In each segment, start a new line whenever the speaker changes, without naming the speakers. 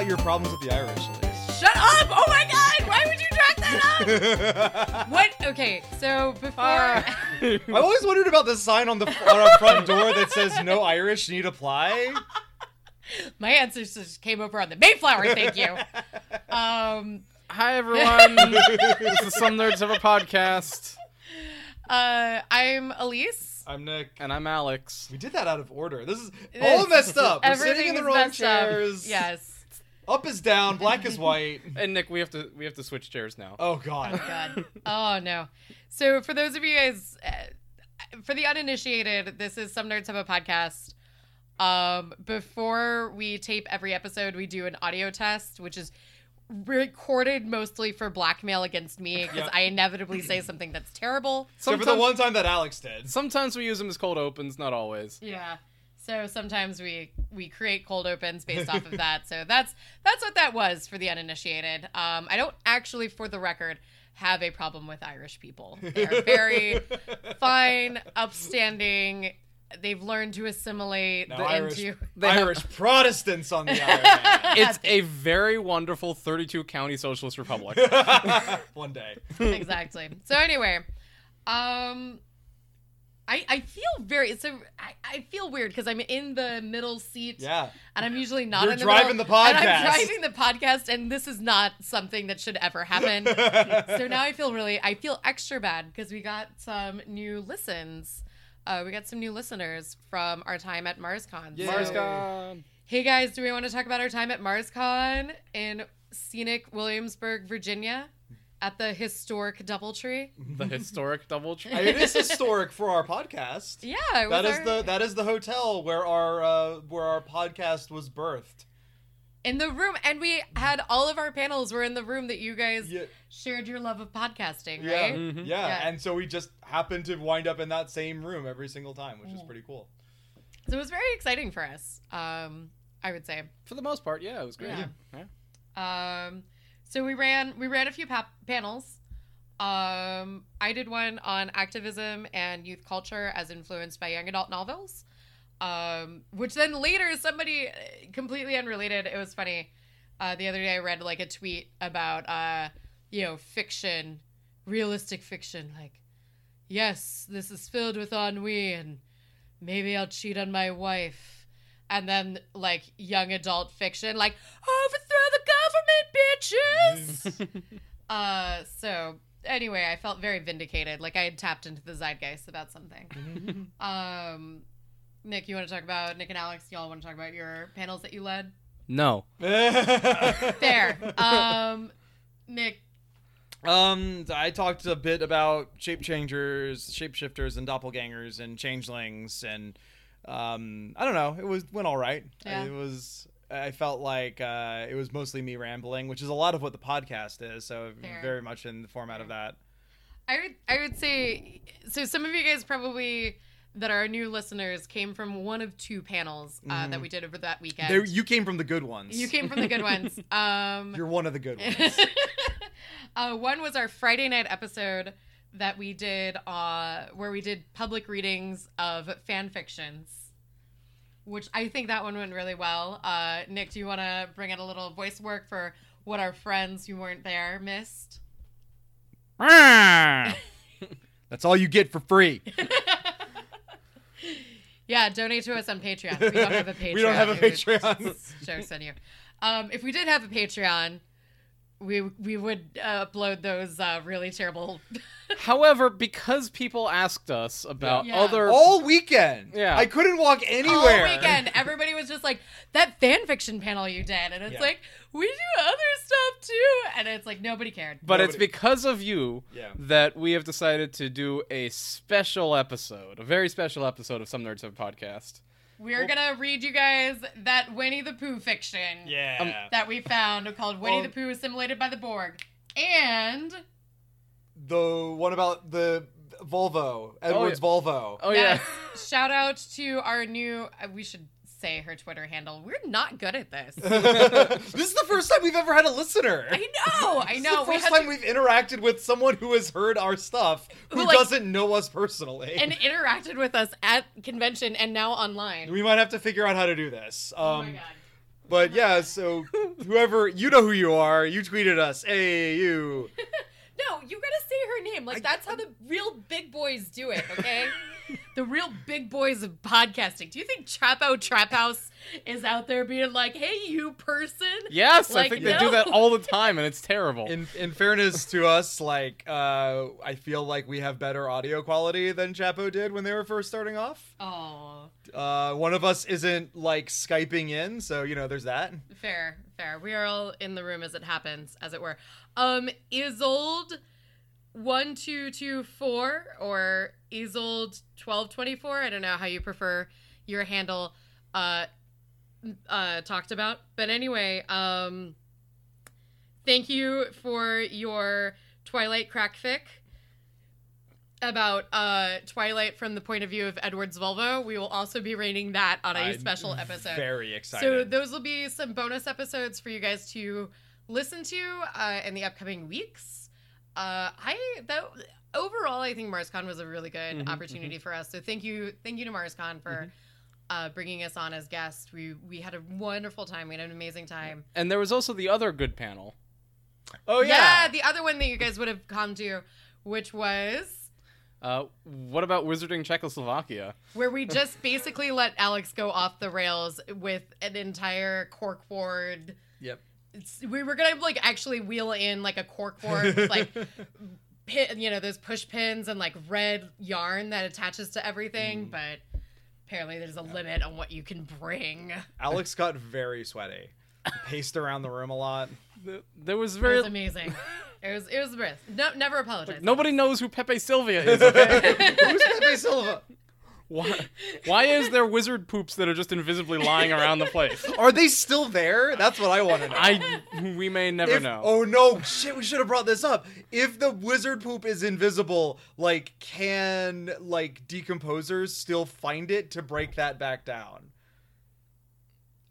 more about your problems with the Irish, Elise.
Shut up! Oh my god! Why would you drag that up? what? Okay, so before.
I've always wondered about the sign on the on our front door that says "No Irish need apply."
my ancestors came over on the Mayflower, thank you. Um,
Hi everyone. this is some nerds have a podcast,
uh, I'm Elise.
I'm Nick.
and I'm Alex.
We did that out of order. This is all messed up. We're sitting in the
is
wrong
messed up.
chairs.
Yes.
Up is down, black is white.
And Nick, we have to we have to switch chairs now.
Oh
Oh
god.
god. Oh no. So for those of you guys, uh, for the uninitiated, this is some nerds have a podcast. Um, before we tape every episode, we do an audio test, which is recorded mostly for blackmail against me because
Yeah.
I inevitably say something that's terrible.
Except for the one time that Alex did.
Sometimes we use them as cold opens, not always.
Yeah. So sometimes we we create cold opens based off of that. So that's that's what that was for the uninitiated. Um, I don't actually, for the record, have a problem with Irish people. They're very fine, upstanding. They've learned to assimilate
Now Irish,
into.
Irish Protestants on the other hand.
It's a very wonderful 32 county socialist republic.
One day.
exactly. So anyway, um, I I feel very so I, I feel weird because I'm in the middle seat.
Yeah.
And I'm usually not
You're
in the
driving
middle,
the
And I'm driving the podcast, and this is not something that should ever happen. so now I feel really, I feel extra bad because we got some new listens. Uh, we got some new listeners from our time at MarsCon.
Yay.
So-
Mars
hey guys, do we want to talk about our time at MarsCon in scenic Williamsburg, Virginia, at the historic DoubleTree?
The historic double tree.
it is historic for our podcast.
Yeah, it was
That is
our-
the that is the hotel where our uh, where our podcast was birthed.
in the room, and we had all of our panels were in the room that you guys
Yeah.
shared your love of podcasting,
Yeah,
right?
Mhm.
yeah,
Yeah.
and so we just happened to wind up in that same room every single time, which is
Mhm.
pretty cool.
So it was very exciting for us. Um, I would say.
For the most part, yeah, it was great.
Yeah.
Yeah.
Um, so we ran we ran a few pap- panels. Um, I did one on activism and youth culture as influenced by young adult novels. Um, which then later somebody uh, completely unrelated. It was funny. Uh, the other day I read like a tweet about uh, you know, fiction, realistic fiction. Like, yes, this is filled with ennui, and maybe I'll cheat on my wife. And then like young adult fiction, like overthrow the government, bitches. uh, so anyway, I felt very vindicated, like I had tapped into the zeitgeist about something. um, Nick, you want to talk about Nick and Alex? Y'all want to talk about your panels that you led?
No.
Fair. Um, Nick,
Um, I talked a bit about shape changers, shapeshifters, and doppelgangers, and changelings, and um, I don't know. It was went all right.
Yeah.
It was. I felt like uh, it was mostly me rambling, which is a lot of what the podcast is. So
Fair.
very much in the format of that.
I would I would say so. Some of you guys probably that are new listeners came from one of two panels uh, that we did over that weekend.
There, you came from the good ones.
You came from the good ones. Um,
You're one of the good ones.
uh, one was our Friday night episode that we did, uh, where we did public readings of fan fictions, which I think that one went really well. Uh, Nick, do you want to bring in a little voice work for what our friends who weren't there missed?
That's all you get for free.
Yeah, donate to us on Patreon. We don't have a Patreon.
We don't have a Patreon.
Jokes on you. Um, if we did have a Patreon, we we would uh, upload those uh, really terrible.
However, because people asked us about
Yeah.
other
all weekend.
Yeah.
I couldn't walk anywhere.
All weekend, everybody was just like that fan fiction panel you did, and it's
Yeah.
like we do other stuff too, and it's like nobody cared.
But it's
Nobody-
because of you
Yeah.
that we have decided to do a special episode, a very special episode of Some Nerds Have a Podcast.
We're gonna read you guys that Winnie the Pooh fiction
Yeah.
Um,
that we found called Winnie
Well-
the Pooh assimilated by the Borg, and
the one about the Volvo, Edwards Volvo.
Oh
yes,
yeah.
shout out to our new. Uh, we should say her Twitter handle. We're not good at this.
this is the first time we've ever had a listener.
I know, I
This is
know.
the
We
first
had
time
to-
we've interacted with someone who has heard our stuff, who
Who, like-
doesn't know us personally.
and interacted with us at convention and now online.
we might have to figure out how to do this. Um,
oh my god.
But yeah, so whoever you know who you are, you tweeted us. Hey, you.
No, you gotta say her name. Like
I-
that's how the real big boys do it, okay? The real big boys of podcasting. Do you think Chapo Trap House is out there being like, "Hey, you person"?
Yes, I
Like,
think they
no.
do that all the time, and it's terrible.
In in fairness to us, like uh, I feel like we have better audio quality than Chapo did when they were first starting off.
Oh,
Uh, one of us isn't like skyping in, so you know there's that.
fair, fair. We are all in the room as it happens, as it were. Um, Isold one two two four or Isold twelve twenty four. I don't know how you prefer your handle uh uh talked about. But anyway, um thank you for your Twilight crack fic about uh Twilight from the point of view of Edward's Volvo. We will also be rating that on a
I'm
special episode.
Very excited.
So those will be some bonus episodes for you guys to listen to uh, in the upcoming weeks. Uh, I though overall, I think MarsCon was a really good
Mhm,
opportunity for us. So thank you, thank you to MarsCon for uh, bringing us on as guests. We we had a wonderful time. We had an amazing time.
and there was also the other good panel.
oh yeah.
the other one that you guys would have come to, which was.
Uh, what about Wizarding Czechoslovakia?
Where we just basically let Alex go off the rails with an entire corkboard
Yep.
It's, we were gonna like actually wheel in like a corkboard with like pin, you know those push pins and like red yarn that attaches to everything
Mm.
but apparently there's a limit on what you can bring
Alex got very sweaty. Paced around the room a lot.
Th- There was
it
very
was amazing it was it was the best no, never apologize
nobody knows who Pepe Silvia is. Okay?
Who's Pepe Silva?
Why, why is there wizard poops that are just invisibly lying around the place?
Are they still there? That's what I want to know.
I we may never
If-
know.
Oh no! Shit, we should have brought this up. If the wizard poop is invisible, like, can like decomposers still find it to break that back down?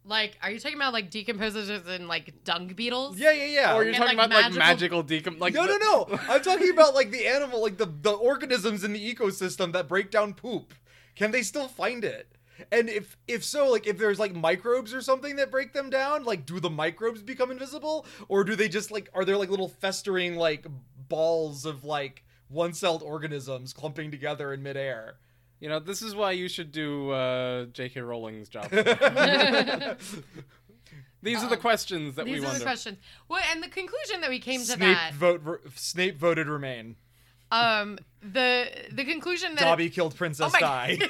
like are you talking about like decomposers and like dung beetles
Yeah, yeah, yeah.
or you're
And,
talking
like,
about like
magical-
magical decom like
no, no, no. I'm talking about like the animal, like the the organisms in the ecosystem that break down poop. Can they still find it? And if if so, like if there's like microbes or something that break them down, like do the microbes become invisible, or do they just like are there like little festering like balls of like one-celled organisms clumping together in midair?
You know, this is why you should do uh, J.K. Rowling's job. These are the questions that
these
we
are
wonder.
the questions well and the conclusion that we came to
Snape
that
vote. Snape voted remain.
Um the the conclusion that
Dobby killed Princess
Oh my-
Di.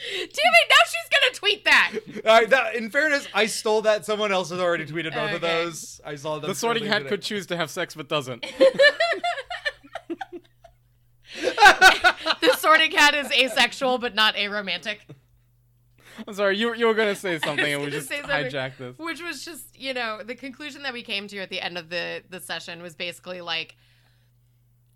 Damn it! Now she's gonna tweet that.
All right, that, in fairness, I stole that. Someone else has already tweeted both of those. I saw them.
The Sorting Hat
today.
could choose to have sex but doesn't.
the sorting Hat is asexual but not aromantic,
I'm sorry, you, you were going to say something and we just hijacked this.
which was just you know the conclusion that we came to at the end of the the session was basically like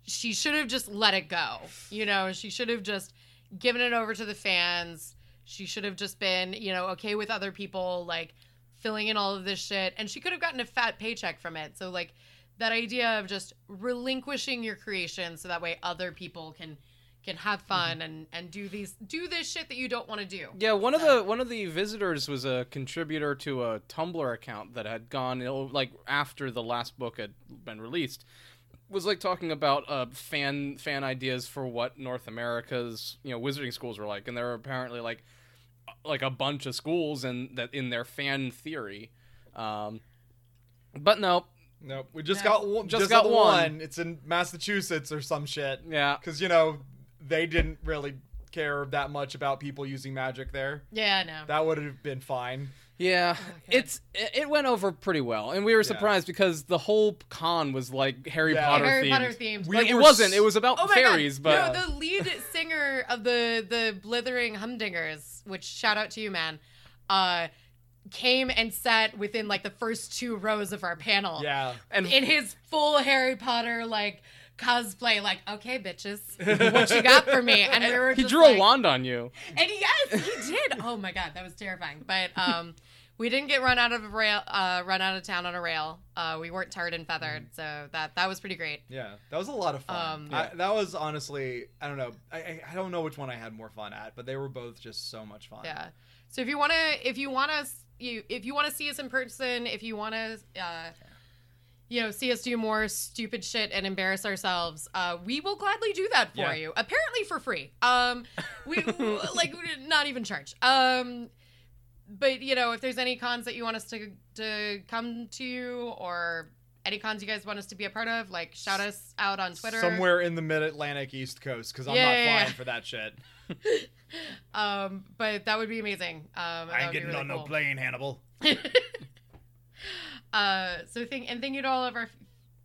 she should have just let it go. You know, she should have just given it over to the fans. She should have just been you know okay with other people like filling in all of this shit, and she could have gotten a fat paycheck from it. So like that idea of just relinquishing your creation so that way other people can can have mm-hmm. fun and and do these do this shit that you don't want to do.
Yeah, one of the one of the visitors was a contributor to a Tumblr account that had gone know, like after the last book had been released. Was like talking about uh, fan fan ideas for what North America's you know wizarding schools were like, and there were apparently like like a bunch of schools and that in their fan theory. Um, but no,
Nope, we just
No.
got one.
Just
Just,
got
got
one.
one. It's in Massachusetts or some shit.
yeah,
Because you know they didn't really care that much about people using magic there.
Yeah, no.
That would have been fine.
Yeah,
Okay.
it's it it went over pretty well, and we were surprised because the whole con was like Harry
Yeah.
Potter
Harry
themed.
Potter themed.
We
Like, it wasn't. It was about
Oh
fairies, but
no, the lead singer of the the Blithering Humdingers, which shout out to you, man, uh, came and sat within like the first two rows of our panel.
Yeah.
and
in his full Harry Potter like cosplay, like, okay, bitches, what you got for me? And we were
he drew
like,
a wand on you.
And yes, he did. Oh my god, that was terrifying. But um, we didn't get run out of a rail, uh, run out of town on a rail. Uh, we weren't tarred and feathered,
Mm.
so that that was pretty great.
Yeah, that was a lot of fun.
Um,
I, that was honestly, I don't know, I, I I don't know which one I had more fun at, but they were both just so much fun.
Yeah. So if you want to, if you want to, you if you want to see us in person, if you want to, uh, you know, see us do more stupid shit and embarrass ourselves, uh, we will gladly do that for
Yeah.
you. Apparently for free. Um, we like not even charge. Um, but you know, if there's any cons that you want us to to come to or any cons you guys want us to be a part of, like shout us out on Twitter.
Somewhere in the mid Atlantic East Coast, because I'm
Yeah,
not
yeah,
flying for that shit.
Um, but that would be amazing. Um, that would be really cool.
plane, Hannibal.
uh, so thank and thank you to all of our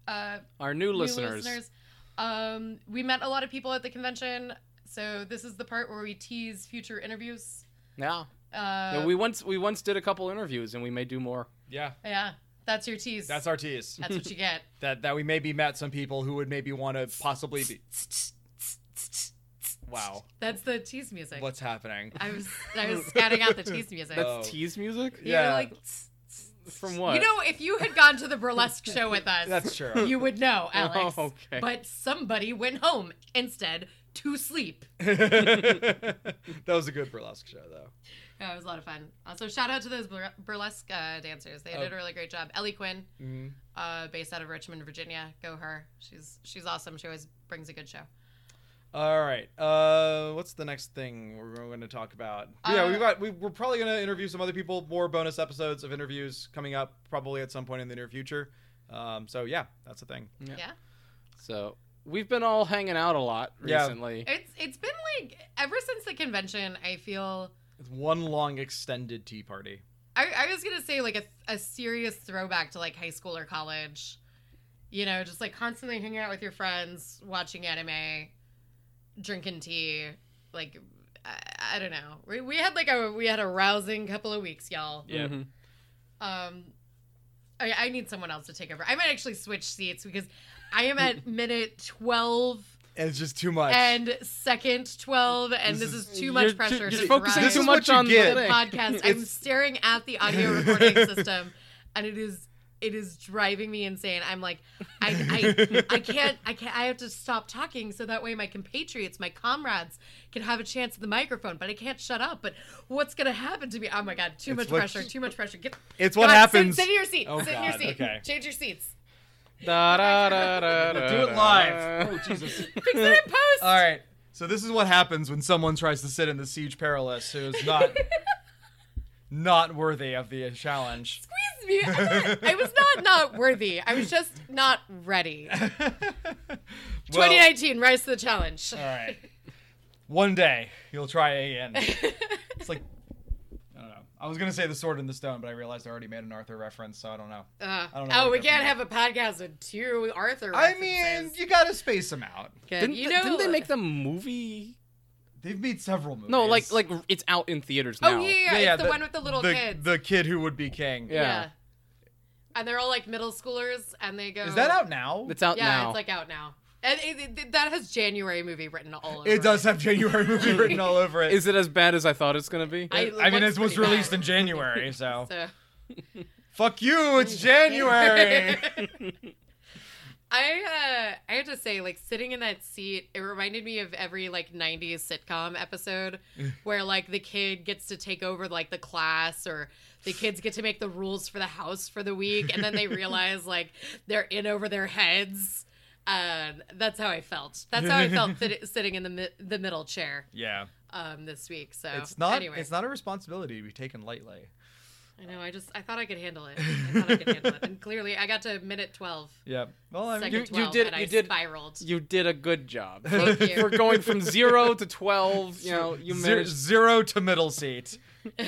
uh,
Our new,
new
listeners.
listeners. Um, we met a lot of people at the convention, so this is the part where we tease future interviews.
Yeah.
Uh,
Yeah, we once we once did a couple interviews, and we may do more.
Yeah,
yeah, that's your tease.
that's our tease.
That's what you get.
that that we maybe met some people who would maybe want to possibly be. Wow,
That's the tease music.
what's happening?
I was I was scouting out the tease music.
That's
Oh.
tease music.
You're
yeah.
like,
From what?
you know, if you had gone to the burlesque show with us,
That's true.
you would know, Alex.
Oh, okay.
But somebody went home instead to sleep.
that was a good burlesque show, though.
Yeah, it was a lot of fun. Also, shout out to those bur- burlesque uh, dancers. They did
Oh.
a really great job. Ellie Quinn,
Mhm.
uh, based out of Richmond, Virginia. Go her. She's she's awesome. She always brings a good show.
All right. Uh, what's the next thing we're going to talk about? yeah,
Uh,
we've got. We, we're probably going to interview some other people. More bonus episodes of interviews coming up, probably at some point in the near future. Um, so yeah, that's the thing.
Yeah.
Yeah.
So we've been all hanging out a lot
Yeah.
recently.
It's it's been like ever since the convention. I feel
It's one long extended tea party.
I, I was gonna say like a a serious throwback to like high school or college. You know, just like constantly hanging out with your friends, watching anime, drinking tea. Like I, I don't know. We, we had like a we had a rousing couple of weeks, y'all.
Yeah.
Mhm.
Um, I, I need someone else to take over. I might actually switch seats because I am at minute twelve
And it's just too much.
and second twelve, and
This
this,
is-
is too much
ju-
pressure.
You're focusing
drive
too much on
get.
the
the
podcast. I'm staring at the audio recording system, and it is it is driving me insane. I'm like, I, I I can't I can't I have to stop talking so that way my compatriots, my comrades, can have a chance at the microphone. But I can't shut up. But what's gonna happen to me? Oh my god, too
It's
much
what-
pressure. Too much pressure. Get
it's what
God,
happens.
Sit, sit in your seat.
Oh,
sit in your seat.
okay.
Change your seats.
Da, da, da, da, da,
Do it live. Oh Jesus.
Fix it in post.
All right. So this is what happens when someone tries to sit in the siege perilous who is not not worthy of the challenge.
Squeeze me. I'm not, I was not not worthy. I was just not ready.
Well,
2019, rise to the challenge.
All right. One day you'll try again. It's like I don't know. I was gonna say the sword in the stone, but I realized I already made an Arthur reference, so I don't know.
Uh,
I don't know
oh, we can't have a podcast with two Arthur.
I
references.
mean, you gotta space them out.
Didn't,
you
th-
know,
didn't they make the movie?
They've made several movies.
No, like like it's out in theaters now.
Oh
now.
yeah, yeah, it's the, one with the little
the,
kids.
The kid who would be king.
Yeah.
yeah. and they're all like middle schoolers, and they go.
Is that out now?
It's out
Yeah,
now.
it's like out now, and it, it- that has January movie written all over.
It It does have January movie written all over it.
Is it as bad as I thought it's gonna be?
I-
I mean, it was released
bad.
in January, so
So.
fuck you. It's January.
I uh I have to say, like sitting in that seat, it reminded me of every like '90s sitcom episode where like the kid gets to take over like the class, or the kids get to make the rules for the house for the week, and then they realize like they're in over their heads. Uh, that's how I felt. That's how I felt sitting in the mi- the middle chair
yeah,
um this week. So
it's not.
Anyway,
It's not a responsibility to be taken lightly.
I know. I just I thought I could handle it. I thought I could handle it, and clearly I got to minute twelve.
Yeah. Well, I mean,
you- you
12,
did- you
I
did-
spiraled.
You did a good job.
Thank you.
We're going from zero to twelve, you know, you
Ze-
managed.
zero to middle seat.
You,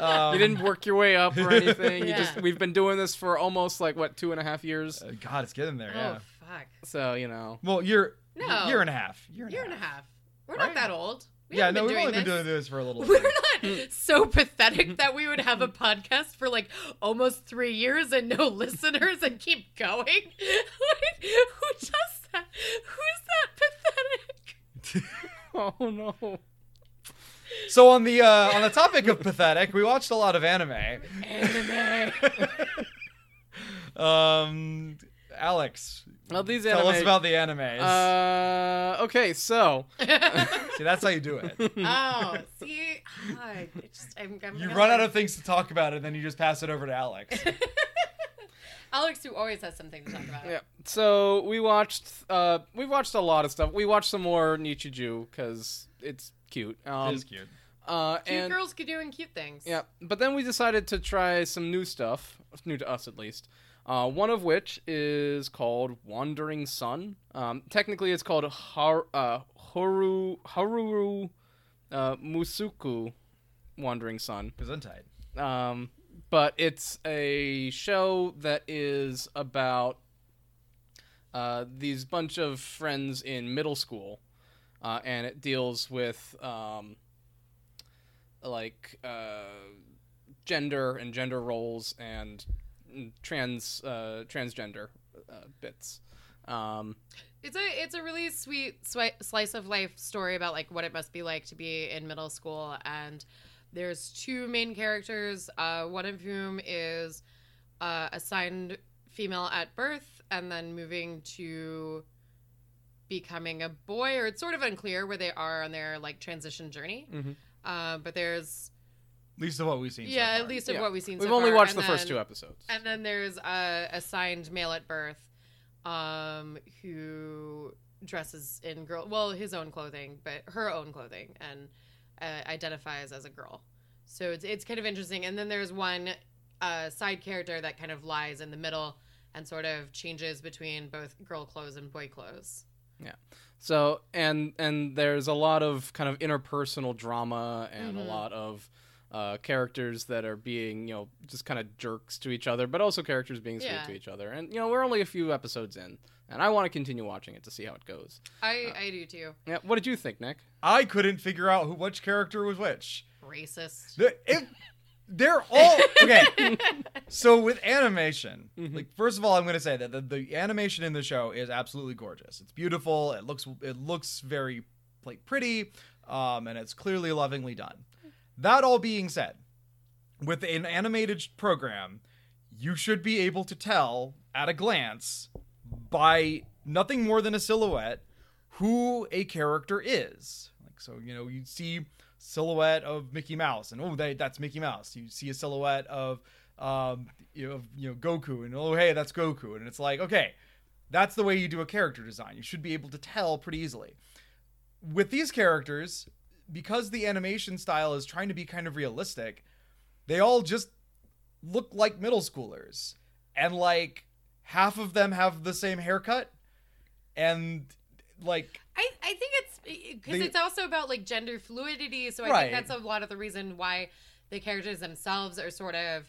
Um,
you didn't work your way up or anything. You
Yeah.
just we've been doing this for almost like what two and a half years.
Uh, God, it's getting there.
Oh
Yeah.
fuck!
So you know,
Well, year
No.
year and a half. Year and,
Year
a,
and a
half.
half. We're
Right?
not that old. We
yeah, no, we've
doing
only been doing this for a little
We're
bit.
not so pathetic that we would have a podcast for like almost three years and no listeners and keep going. Like, who does that? Who's that pathetic?
oh no.
So on the uh, on the topic of pathetic, we watched a lot of anime.
Anime.
um, Alex,
Well, these
tell us about the animes.
Uh, okay, so
see, that's how you do it.
oh, see, it just, I'm, I'm
You
gonna
run out of things to talk about, and then you just pass it over to Alex.
Alex, who always has something to talk about.
yeah, so we watched uh we watched a lot of stuff. We watched some more Nichijou because it's cute. Um,
it is cute.
uh,
Cute
and
girls could doing cute things.
yeah, but then we decided to try some new stuff, new to us at least. Uh, one of which is called Wandering Son. Um, technically, it's called Har- uh, Haru Haruru uh, Musuko Wandering Son.
Gesundheit.
Um, but it's a show that is about uh, these bunch of friends in middle school, uh, and it deals with um, like uh, gender and gender roles and trans uh, transgender uh, bits. Um,
It's a it's a really sweet swi- slice of life story about like what it must be like to be in middle school and there's two main characters uh, one of whom is uh, assigned female at birth and then moving to becoming a boy or it's sort of unclear where they are on their like transition journey
Mhm.
uh, but there's
least of what we've seen. so
yeah
far.
at least of
Yeah.
what we've seen
we've
so
only
far.
watched
And
the first two episodes.
and then there's a assigned male at birth, um, who dresses in girl, well, his own clothing, but her own clothing, and uh, identifies as a girl. So it's it's kind of interesting. And then there's one uh, side character that kind of lies in the middle and sort of changes between both girl clothes and boy clothes. Yeah.
So and and there's a lot of kind of interpersonal drama and
Mhm.
a lot of uh, characters that are being you know just kind of jerks to each other, but also characters being sweet
Yeah.
to each other. And you know we're only a few episodes in, and I want to continue watching it to see how it goes.
I I do too.
Yeah, what did you think, Nick?
I couldn't figure out who which character was which.
Racist.
The- if- they're all okay. So with animation,
Mhm.
like first of all, I'm gonna say that the, the animation in the show is absolutely gorgeous. It's beautiful. It looks it looks very like pretty, um, and it's clearly lovingly done. That all being said, with an animated program, you should be able to tell at a glance by nothing more than a silhouette who a character is. Like so, you know, you see silhouette of Mickey Mouse, and oh, they, that's Mickey Mouse. You see a silhouette of um, you know, of, you know Goku, and oh, hey, that's Goku, and it's like okay, that's the way you do a character design. You should be able to tell pretty easily. With these characters, because the animation style is trying to be kind of realistic, they all just look like middle schoolers, and like half of them have the same haircut, and like
I, I think it's because it's also about like gender fluidity. So I
Right.
think that's a lot of the reason why the characters themselves are sort of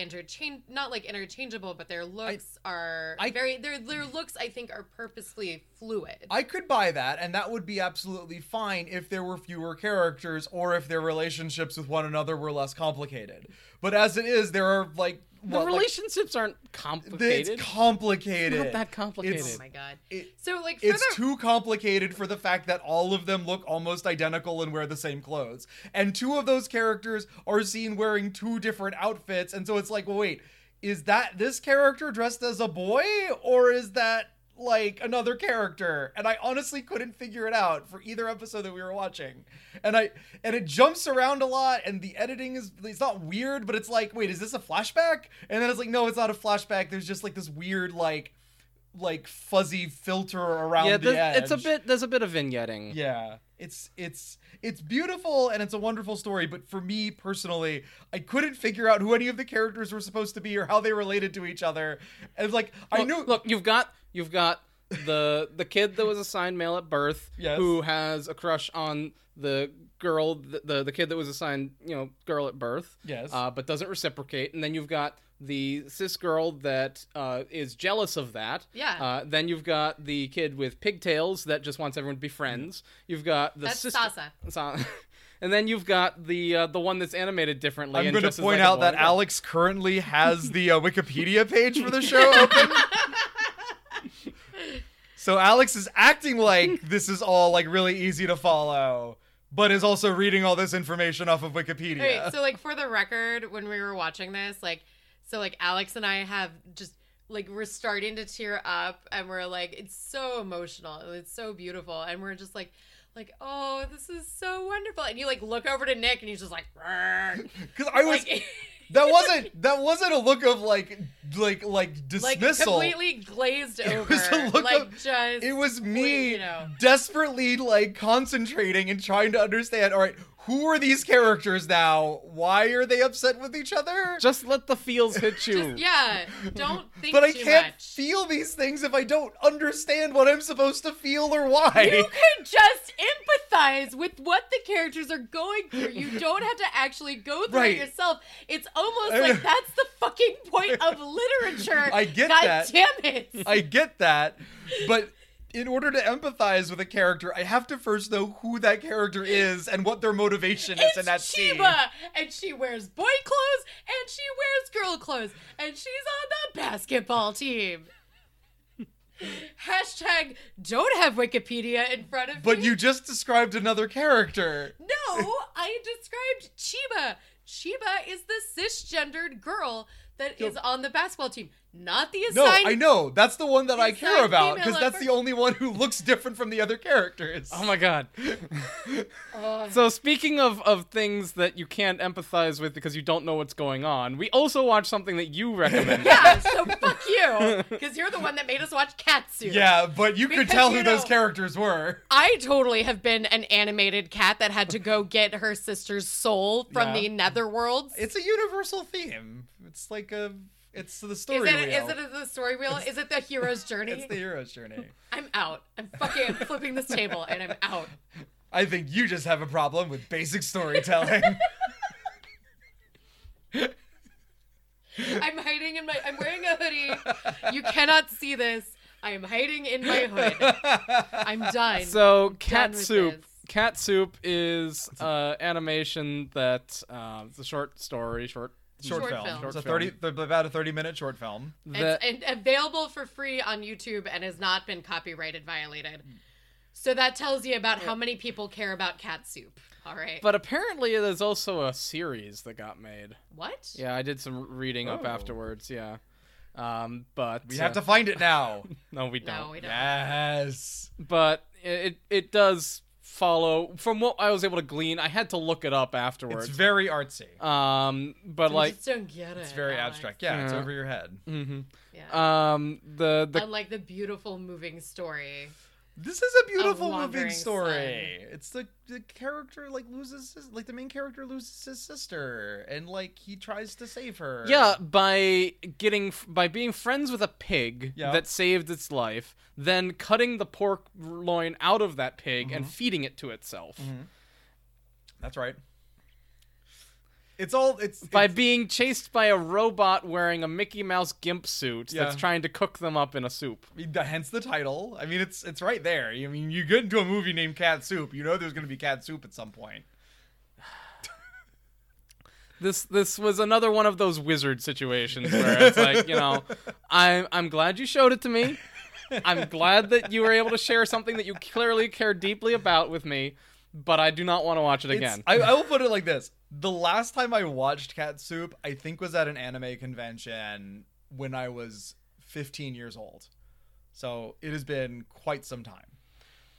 interchange not like interchangeable, but their looks are
I-
very their their looks I think are purposely fluid.
I could buy that, and that would be absolutely fine if there were fewer characters or if their relationships with one another were less complicated. But as it is, there are like
The
what, like-
relationships aren't complicated.
it's complicated.
Not that complicated.
oh my god.
It-
So like for
it's
the
too complicated for the fact that all of them look almost identical and wear the same clothes. And two of those characters are seen wearing two different outfits. And so it's like, well, wait, is that this character dressed as a boy or is that like another character? And I honestly couldn't figure it out for either episode that we were watching. And I and it jumps around a lot and the editing is it's not weird, but it's like, wait, is this a flashback? And then it's like, no, it's not a flashback. There's just like this weird like like fuzzy filter around
yeah,
the edge.
it's a bit. There's a bit of vignetting.
Yeah, it's it's it's beautiful and it's a wonderful story. But for me personally, I couldn't figure out who any of the characters were supposed to be or how they related to each other. And it's like I knew.
Look, you've got you've got the the kid that was assigned male at birth,
Yes.
who has a crush on the girl, the, the the kid that was assigned, you know, girl at birth,
Yes.
uh, but doesn't reciprocate. And then you've got the cis girl that uh, is jealous of that.
Yeah.
Uh, then you've got the kid with pigtails that just wants everyone to be friends. You've got the
that's
sister.
Sasa.
Sa- and then you've got the uh, the one that's animated differently.
I'm going to point
like
out that. Alex currently has the uh, Wikipedia page for the show open. So Alex is acting like this is all like really easy to follow, but is also reading all this information off of Wikipedia.
So like for the record, when we were watching this, like, so like Alex and I have just like we're starting to tear up, and we're like, it's so emotional, it's so beautiful, and we're just like, like, oh, this is so wonderful, and you like look over to Nick, and he's just like,
because I was
like,
that wasn't that wasn't a look of like like like
like
dismissal.
completely glazed over.
It was a look
like
of-
just
it was me
you know.
desperately like concentrating and trying to understand. All right, who are these characters now? Why are they upset with each other?
Just let the feels hit you.
Just, yeah, don't think
but I can't
much.
feel these things if I don't understand what I'm supposed to feel or why.
You can just empathize with what the characters are going through. You don't have to actually go through
Right.
it yourself. It's almost like that's the fucking point of literature.
I get
God
that.
damn it.
I get that, but in order to empathize with a character, I have to first know who that character is and what their motivation is
it's
in that scene.
Chiba, and she wears boy clothes and she wears girl clothes, and she's on the basketball team. Hashtag don't have Wikipedia in front of you.
But
me.
you just described another character.
No, I described Chiba. Chiba is the cisgendered girl that is on the basketball team, not the assigned. No.
I know. That's the one that I care about because that's the only one who looks different from the other characters.
Oh my god.
Ugh.
So speaking of of things that you can't empathize with because you don't know what's going on, we also watched something that you recommended.
yeah, so fuck you, because you're the one that made us watch Cat Soup.
Yeah, but you could tell
you
who those characters were.
I totally have been an animated cat that had to go get her sister's soul from
Yeah.
the netherworlds.
It's a universal theme. It's like a. It's the
Is
story
it,
wheel.
is it the story wheel? Is it the hero's journey?
It's the hero's journey.
I'm out. I'm fucking flipping this table and I'm out.
I think you just have a problem with basic storytelling.
I'm hiding in my. I'm wearing a hoodie. You cannot see this. I am hiding in my hood. I'm done.
So
done
cat
with
soup. Cat soup is uh, animation that uh, it's a short story, short.
Short,
Short
film.
film.
It's a
Short
30, th- about a 30 minute short film.
That
it's and available for free on YouTube and has not been copyrighted violated. So that tells you about how many people care about cat soup. All right.
but apparently there's also a series that got made.
what?
Yeah, I did some reading up
Oh.
afterwards. Yeah, um, but
We have
uh,
to find it now.
No, we don't.
No, we don't.
yes.
But it it does follow from what I was able to glean. I had to look it up afterwards.
It's very artsy.
um, but
I
like,
just don't get it.
It's very
Alex.
abstract. Yeah, it's
Yeah.
over your head.
Mm-hmm.
Yeah.
um, the the
Unlike the beautiful moving story.
This is a beautiful moving
Wandering
story. It's the the character like loses his, like the main character loses his sister and like he tries to save her.
Yeah, by getting by being friends with a pig
Yeah.
that saved its life, then cutting the pork loin out of that pig and
Mm-hmm.
feeding it to itself.
That's right. It's all it's
By
it's-
being chased by a robot wearing a Mickey Mouse gimp suit that's trying to cook them up in a soup.
Hence the title. I mean, it's it's right there. I mean, you get into a movie named Cat Soup, you know there's going to be cat soup at some point.
This this was another one of those wizard situations where it's like, you know, I'm I'm glad you showed it to me. I'm glad that you were able to share something that you clearly care deeply about with me, but I do not want to watch it again.
I, I will put it like this: the last time I watched Cat Soup, I think was at an anime convention when I was 15 years old. So it has been quite some time.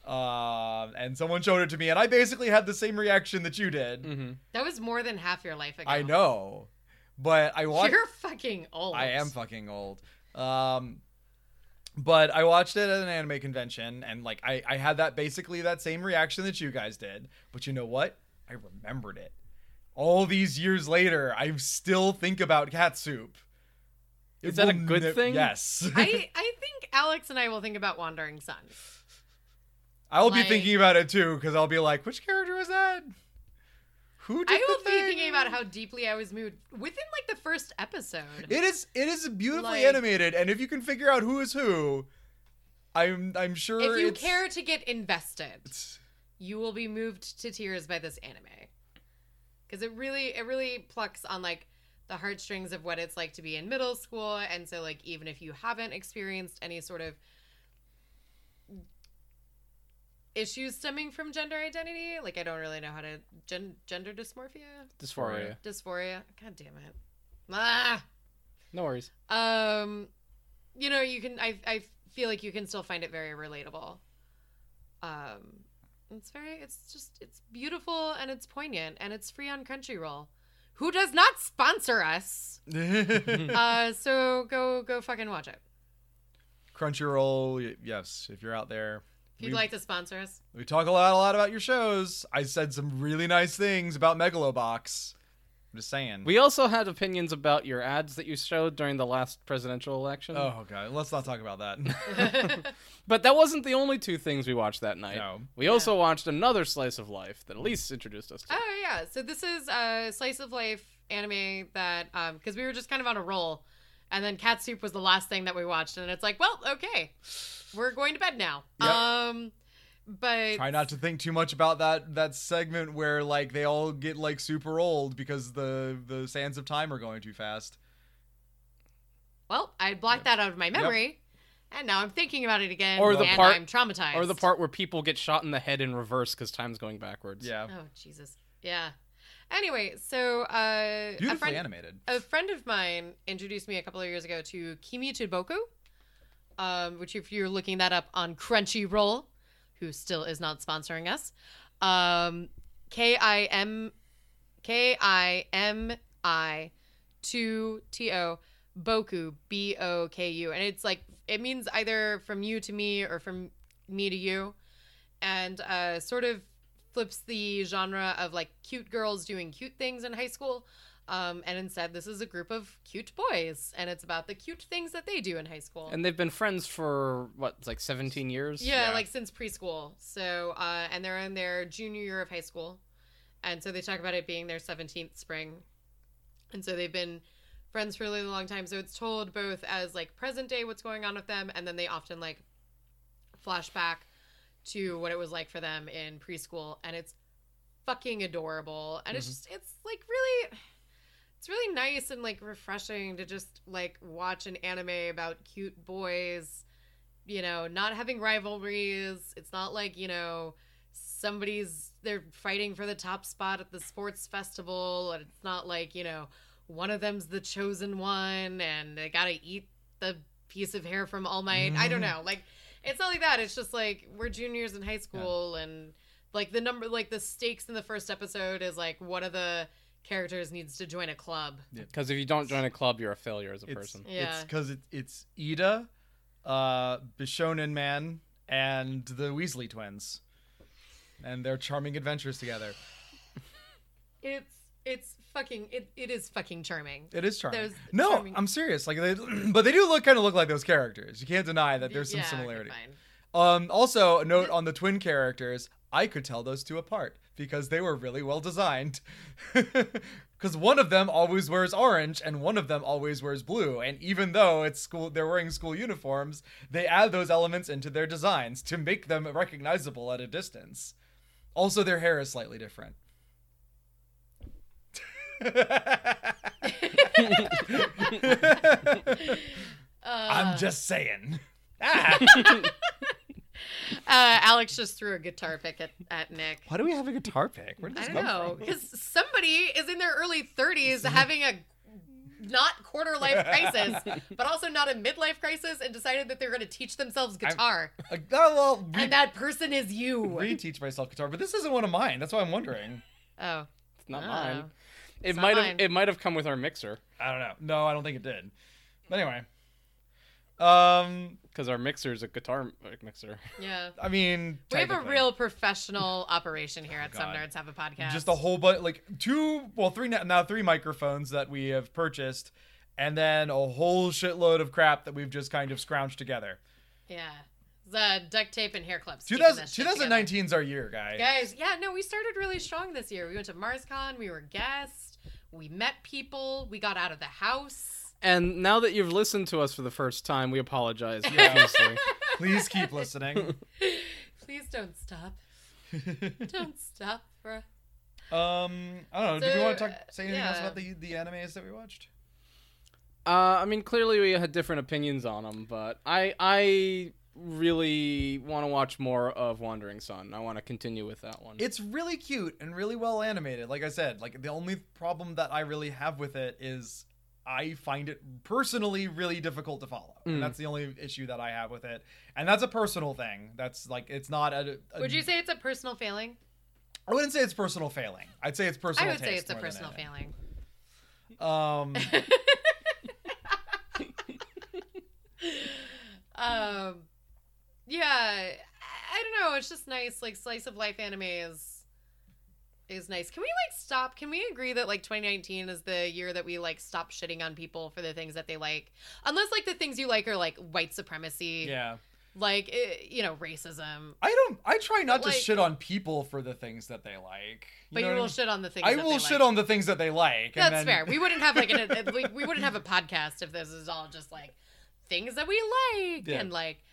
Um, and someone showed it to me, and I basically had the same reaction that you did.
hmm
That was more than half your life ago.
I know, but I watched.
You're fucking old.
I am fucking old. Um, but I watched it at an anime convention, and like I, I had that basically that same reaction that you guys did. But you know what? I remembered it. All these years later, I still think about cat soup.
Is that a good
ne-
thing?
Yes.
I, I think Alex and I will think about Wandering Son.
I'll be thinking about it too, because I'll be like, which character was that? Who did
I will be thinking about how deeply I was moved within like the first episode.
It is it is beautifully
Like-
animated, and if you can figure out who is who, I'm I'm sure
if you
it's-
care to get invested, you will be moved to tears by this anime. Because it really it really plucks on like the heartstrings of what it's like to be in middle school and so like even if you haven't experienced any sort of issues stemming from gender identity. Like I don't really know how to gen- gender dysmorphia,
Dysphoria.
dysphoria. God damn it. Ah.
No worries.
Um, you know, you can. I I feel like you can still find it very relatable. Um, it's very. It's just. It's beautiful and it's poignant and it's free on Crunchyroll, who does not sponsor us. uh, so go go fucking watch it.
Crunchyroll, yes, if you're out there.
If you'd
we,
like to sponsor us,
we talk a lot, a lot about your shows. I said some really nice things about Megalobox. I'm just saying.
We also had opinions about your ads that you showed during the last presidential election.
oh god, let's not talk about that.
But that wasn't the only two things we watched that night.
No.
We also watched another slice of life that Elise introduced us to.
Oh yeah, so this is a slice of life anime that um because we were just kind of on a roll, and then Cat Soup was the last thing that we watched, and it's like, well, okay, we're going to bed now.
Yep.
Um, but
Try not to think too much about that that segment where like they all get like super old because the the sands of time are going too fast.
well, I blocked that out of my memory, and now I'm thinking about it again,
Or the
and
part-
I'm traumatized.
Or the part where people get shot in the head in reverse because time's going backwards.
Yeah,
Oh Jesus, yeah. Anyway, so uh, a
beautifully
friend,
animated.
a friend of mine introduced me a couple of years ago to Kimi to Boku, um, which if you're looking that up on Crunchyroll, who still is not sponsoring us, um, K I M K I M I two T O Boku B O K U, and it's like it means either from you to me or from me to you, and uh, sort of flips the genre of like cute girls doing cute things in high school. Um, and instead, this is a group of cute boys, and it's about the cute things that they do in high school.
And they've been friends for what, like 17 years?
yeah,
Yeah.
like since preschool. So, uh, and they're in their junior year of high school, and so they talk about it being their seventeenth spring, and so they've been friends for a really long time. So it's told both as like present day what's going on with them, and then they often like flashback to what it was like for them in preschool, and it's fucking adorable, and it's
Mhm.
just it's like really. It's really nice and like refreshing to just like watch an anime about cute boys you know, not having rivalries. It's not like, you know, somebody's they're fighting for the top spot at the sports festival and it's not like, you know, one of them's the chosen one and they got to eat the piece of hair from All Might. I don't mm. know. Like it's not like that. It's just like we're juniors in high school and like the number like the stakes in the first episode is like one of the characters needs to join a club.
Because if you don't join a club, you're a failure as a
It's
person.
Yeah.
it's because it, it's Ida, uh, Bishonen Man, and the Weasley twins, and their charming adventures together.
It's it's fucking it, it is fucking charming.
It is charming.
Those
no,
charming-
I'm serious. Like, they, but they do look kind of look like those characters. You can't deny that there's some
Yeah, okay,
similarity.
fine.
Um, also, a note on the twin characters. I could tell those two apart because they were really well designed. Because one of them always wears orange and one of them always wears blue. And even though it's school, they're wearing school uniforms, they add those elements into their designs to make them recognizable at a distance. Also, their hair is slightly different.
Uh,
I'm just saying. Ah.
Uh, Alex just threw a guitar pick at, at Nick.
Why do we have a guitar pick? Where did this
I
don't
know because somebody is in their early 30s having a not quarter life crisis, but also not a midlife crisis, and decided that they're going to teach themselves guitar,
Like, oh, well, re-
and that person is you.
reteach myself guitar, but this isn't one of mine. That's why I'm wondering.
Oh,
It's not
Oh.
mine. It
It's
might have it might have come with our mixer
I don't know. No, I don't think it did. But anyway, um,
because our mixer is a guitar mixer.
yeah.
I mean,
We have a real professional operation here at Some Nerds Have a Podcast.
just a whole bunch, like two, well, three now, now three microphones that we have purchased, and then a whole shitload of crap that we've just kind of scrounged together.
yeah. The duct tape and hair clips. keeping
2000,
this shit together.
2019's our year, guys.
Guys, yeah, no, we started really strong this year. We went to MarsCon, we were guests, we met people, we got out of the house.
And now that you've listened to us for the first time, we apologize
Yeah. Please keep listening.
Please don't stop. Don't stop, bruh.
um, I don't know. do
So,
we want to talk, say anything else about the the animes that we watched?
Uh, I mean, clearly we had different opinions on them, but I I really want to watch more of Wandering Son. I want to continue with that one.
It's really cute and really well animated. Like I said, like the only problem that I really have with it is I find it personally really difficult to follow.
Mm.
And that's the only issue that I have with it. And that's a personal thing. That's like it's not a, a
Would you say it's a personal failing?
I wouldn't say it's personal failing. I'd say it's personal
I would say it's a personal failing.
Um
um, yeah, I I don't know. It's just nice. Like slice of life anime is is nice. Can we like stop? Can we agree that like 2019 is the year that we like stop shitting on people for the things that they like, unless like the things you like are like white supremacy,
yeah.
like eh, you know racism.
I don't I try not
Like-
to shit on people for the things that they like.
But
know
you
what I
will
mean?
shit on the things.
I
that
will
they
shit
like.
on the things that they like. and
That's
then-
fair. We wouldn't have like an we, we wouldn't have a podcast if this is all just like things that we like
Yeah.
and like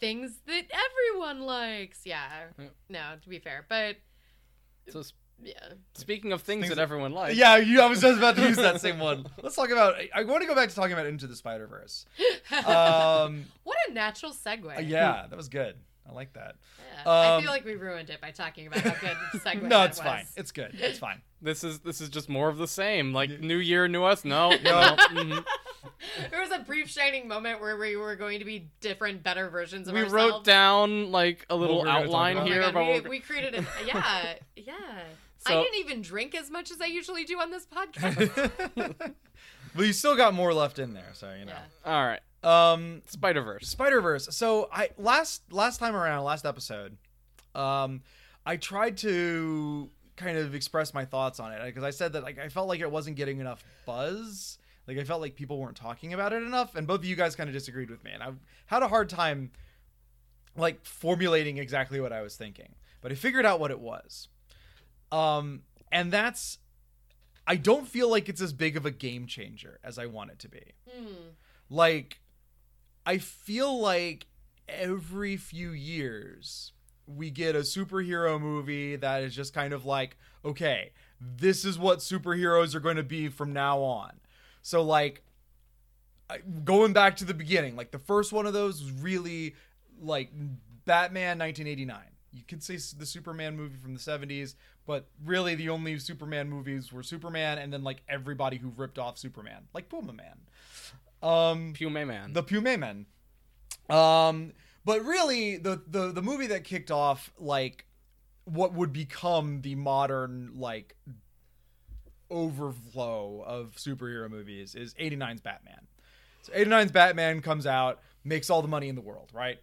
things that everyone likes. Yeah.
Yeah.
No, to be fair, but
so s-
yeah.
speaking of things,
Things
that
that-
everyone likes,
Yeah, you, I was just about to use that same one. Let's talk about. I want to go back to talking about Into the Spider Verse. Um,
what a natural segue.
yeah, that was good. I like that.
Yeah. I
Um,
feel like we ruined it by talking about how good the segue
no, it's
was.
fine. It's good. It's fine.
this is this is just more of the same. Like
Yeah.
new year, new us. No, no. mhm.
there was a brief shining moment where we were going to be different, better versions of
We
ourselves.
We wrote down like a little
we're gonna talk
outline
about.
Oh
here
God,
about
we,
what
we created a yeah, yeah. I didn't even drink as much as I usually do on this podcast.
well, you still got more left in there, so you know.
Yeah.
All right,
Um,
Spider Verse.
Spider Verse. So I last last time around, last episode, um, I tried to kind of express my thoughts on it because I said that like I felt like it wasn't getting enough buzz. Like I felt like people weren't talking about it enough, and both of you guys kind of disagreed with me, and I had a hard time like formulating exactly what I was thinking. But I figured out what it was, um, and that's I don't feel like it's as big of a game changer as I want it to be.
Hmm.
like i feel like every few years we get a superhero movie that is just kind of like okay this is what superheroes are going to be from now on. So like going back to the beginning like the first one of those was really like batman 1989 you could say the superman movie from the 70s but really the only superman movies were superman and then like everybody who ripped off superman like puma man um
Pume Man.
the Puma Men. Um, but really, the, the the movie that kicked off like what would become the modern like overflow of superhero movies is 89's Batman. So 89's Batman comes out, makes all the money in the world, right?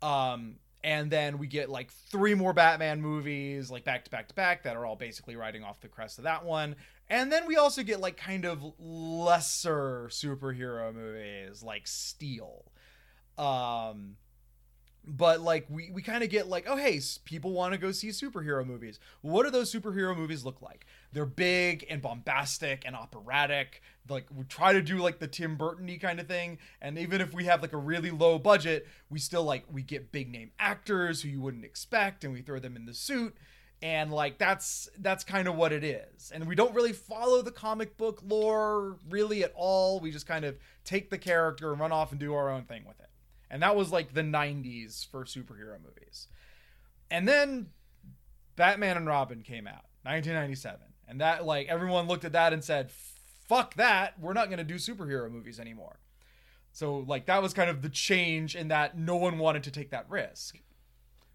Um, and then we get like three more Batman movies, like back to back to back, that are all basically riding off the crest of that one. And then we also get like kind of lesser superhero movies like Steel. Um, but like we, we kind of get like oh hey people want to go see superhero movies. What do those superhero movies look like? They're big and bombastic and operatic like we try to do like the tim burton-y kind of thing and even if we have like a really low budget we still like we get big name actors who you wouldn't expect and we throw them in the suit and like that's that's kind of what it is. And we don't really follow the comic book lore really at all. We just kind of take the character and run off and do our own thing with it and that was like the 90s for superhero movies and then batman and robin came out 1997 and that like everyone looked at that and said fuck that we're not going to do superhero movies anymore so like that was kind of the change in that no one wanted to take that risk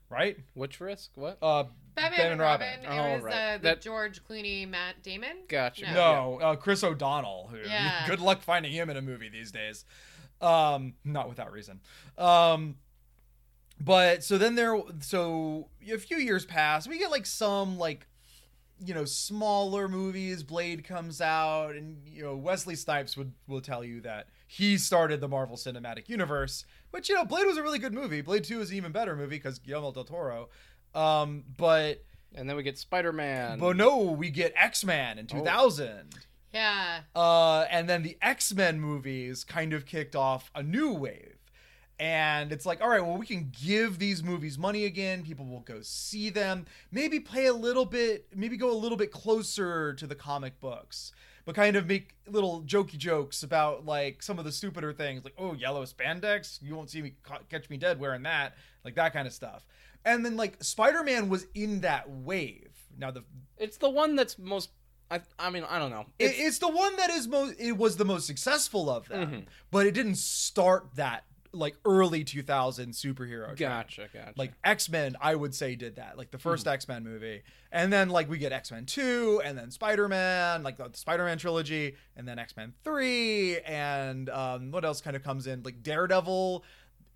right
Which risk? What?
uh
Batman and Robin.
Robin.
Oh,
was
right.
uh, the
That-
George Clooney, Matt Damon.
Gotcha.
No.
No, uh, Chris O'Donnell. Who,
Yeah.
Good luck finding him in a movie these days. Um, not without reason. Um, but so then there, so a few years pass. We get like some like, you know, smaller movies. Blade comes out, and you know Wesley Snipes would will tell you that he started the Marvel Cinematic Universe. Which you know, Blade was a really good movie. Blade Two is an even better movie because Guillermo del Toro. Um, but
And then we get Spider Man.
but no, we get X Men in
Oh.
2000.
Yeah.
Uh, and then the X Men movies kind of kicked off a new wave. and it's like all right well we can give these movies money again people will go see them maybe play a little bit maybe go a little bit closer to the comic books but kind of make little jokey jokes about like some of the stupider things like oh yellow spandex you won't see me ca- catch me dead wearing that like that kind of stuff and then like spider-man was in that wave now the
It's the one that's most. I, I mean, I don't know.
it, it's the one that is most it was the most successful of them but it didn't start that like early 2000 superhero trend.
Gotcha, gotcha.
like x-men i would say did that like the 1st x-men movie and then like we get x-men 2 and then spider-man like the spider-man trilogy and then x-men 3 and um what else kind of comes in like daredevil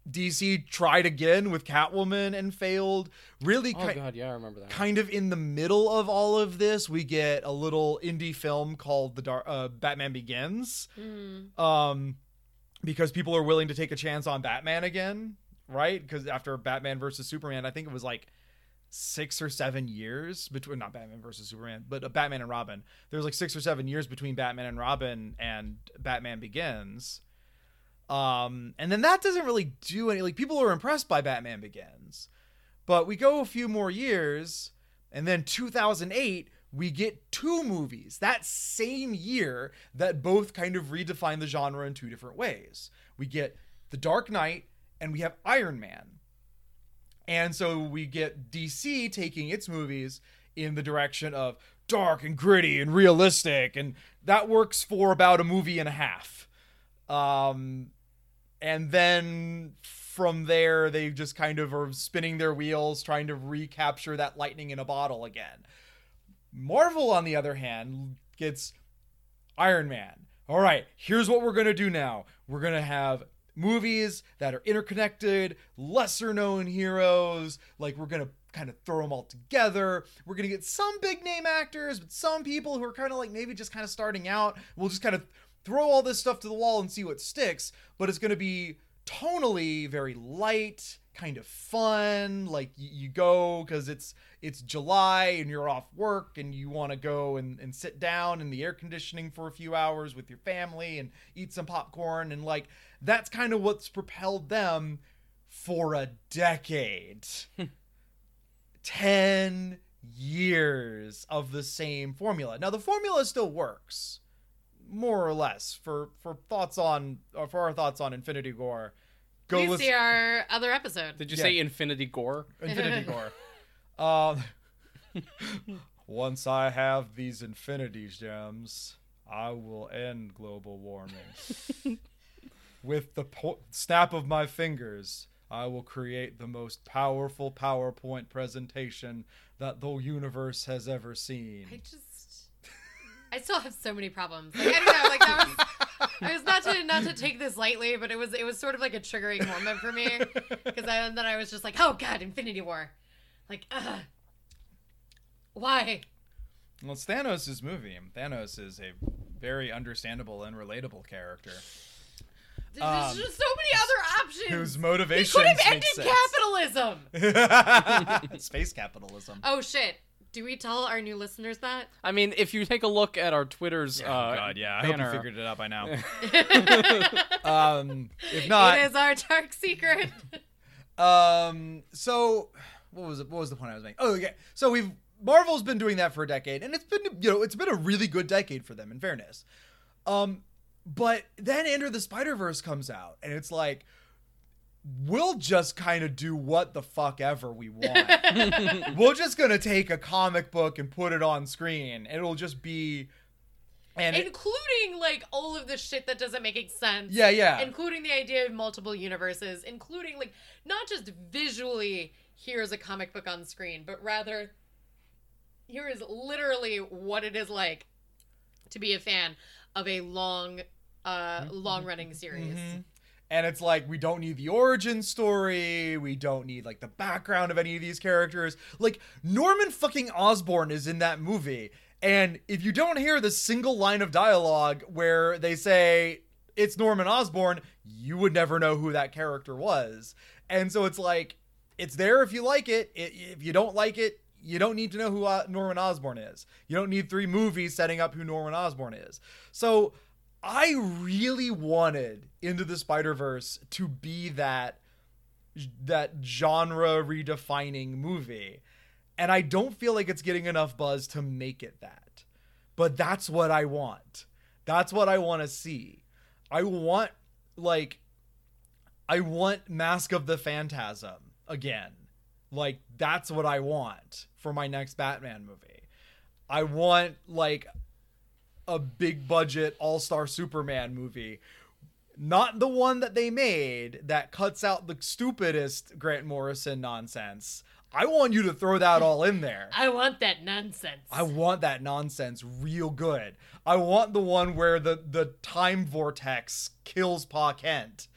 dc tried again with catwoman and failed. Really
oh
ki-
god, yeah, I remember that.
kind of in the middle of all of this we get a little indie film called the Dar- uh, batman begins.
Mm.
um because people are willing to take a chance on batman again right? Because after batman versus superman i think it was like six or seven years between not batman versus superman but uh, batman and robin. There's like six or seven years between batman and robin and batman begins um and then that doesn't really do any like people are impressed by batman begins but we go a few more years and then 2008 we get two movies that same year that both kind of redefine the genre in two different ways we get the dark knight and we have iron man and so we get DC taking its movies in the direction of dark and gritty and realistic, and that works for about a movie and a half. Um, and then from there, they just kind of are spinning their wheels, trying to recapture that lightning in a bottle again. Marvel, on the other hand, gets Iron Man. All right, here's what we're to do now. We're to have movies that are interconnected, lesser known heroes. Like, we're to kind of throw them all together. We're going to get some big name actors, but some people who are kind of like maybe just kind of starting out. We'll just kind of throw all this stuff to the wall and see what sticks. But it's going to be tonally very light kind of fun like you, you go because it's it's july and you're off work and you want to go and, and sit down in the air conditioning for a few hours with your family and eat some popcorn and like that's kind of what's propelled them for a decade 10 years of the same formula now the formula still works more or less for for thoughts on or for our thoughts on infinity gore go
Please
listen
see our other episode.
Did you
Yeah.
say Infinity Gore?
Infinity Gore. Um, once I have these Infinity Gems, I will end global warming. With the po- snap of my fingers, I will create the most powerful PowerPoint presentation that the universe has ever seen.
I just, I still have so many problems. Like, I don't know. Like that was. I was not to not to take this lightly, but it was it was sort of like a triggering moment for me because then I was just like, oh god, Infinity War, like, ugh. why?
Well, it's Thanos' movie. Thanos is a very understandable and relatable character
There's
Um,
just so many other options.
whose
he
motivations
could have ended
sense.
capitalism.
Space capitalism.
Oh shit! Do we tell our new listeners that?
I mean, if you take a look at our Twitter's
Oh
uh,
God, yeah. I hope
banner,
you figured it out by now. um, if not, it
is our dark secret.
um, so what was it? What was the point I was making? Oh, okay. So we've Marvel's been doing that for a decade, and it's been you know it's been a really good decade for them. In fairness, um, but then Into the Spider Verse comes out, and it's like. We'll just kind of do what the fuck ever we want. We're just gonna take a comic book and put it on screen. It'll just be, and it-
including like all of the shit that doesn't make sense.
yeah, yeah,
Including the idea of multiple universes, including like not just visually here's a comic book on screen, but rather here is literally what it is like to be a fan of a long uh long running series.
Mhm. And it's like we don't need the origin story, we don't need like the background of any of these characters. Like Norman fucking Osborn is in that movie, and if you don't hear the single line of dialogue where they say it's Norman Osborn, you would never know who that character was. And so it's like it's there if you like it. I- If you don't like it, you don't need to know who uh, Norman Osborn is. You don't need three movies setting up who Norman Osborn is. So I really wanted Into the Spider-Verse to be that that genre redefining movie. And I don't feel like it's getting enough buzz to make it that. But that's what I want. That's what I want to see. I want like I want Mask of the Phantasm again. Like that's what I want for my next Batman movie. I want like a big budget all-star Superman movie. Not the one that they made that cuts out the stupidest Grant Morrison nonsense. I want you to throw that all in there.
I want that nonsense.
I want that nonsense real good. I want the one where the the time vortex kills Pa Kent.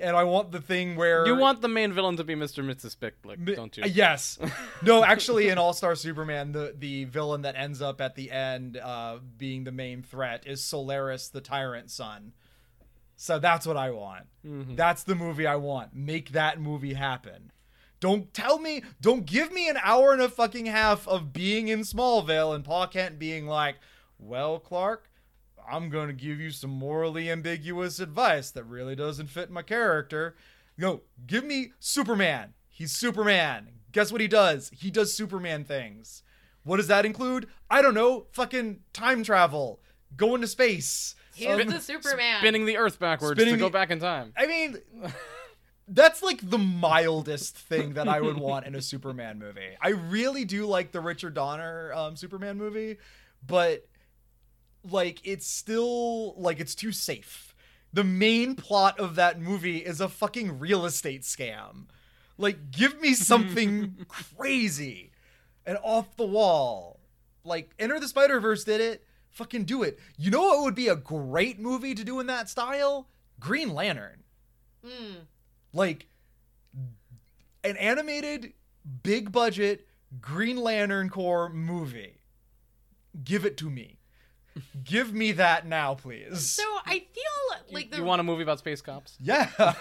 And I want the thing where
You want the main villain to be Mr. and Mrs. Picklick,
Mi-
don't you?
uh, Yes. no, actually, in All Star Superman, the the villain that ends up at the end uh, being the main threat is Solaris, the tyrant sun. So that's what I want.
Mhm.
That's the movie I want. Make that movie happen. Don't tell me, don't give me an hour and a fucking half of being in Smallville and Pa Kent being like, well, Clark, I'm going to give you some morally ambiguous advice that really doesn't fit my character. No, give me Superman. He's Superman. Guess what he does? He does Superman things. What does that include? I don't know. Fucking time travel. Go into space.
He's
Um,
the Superman.
Spinning the Earth backwards
Spinning
to go back in time.
I mean, that's like the mildest thing that I would want in a Superman movie. I really do like the Richard Donner um, Superman movie, but like it's still like it's too safe. The main plot of that movie is a fucking real estate scam. Like, give me something crazy and off the wall. Like, Into the Spider Verse did it. Fucking do it. You know what would be a great movie to do in that style? Green Lantern
Mm.
like an animated big budget green lantern corps movie give it to me give me that now please
So I feel like the
you want a movie about space cops?
yeah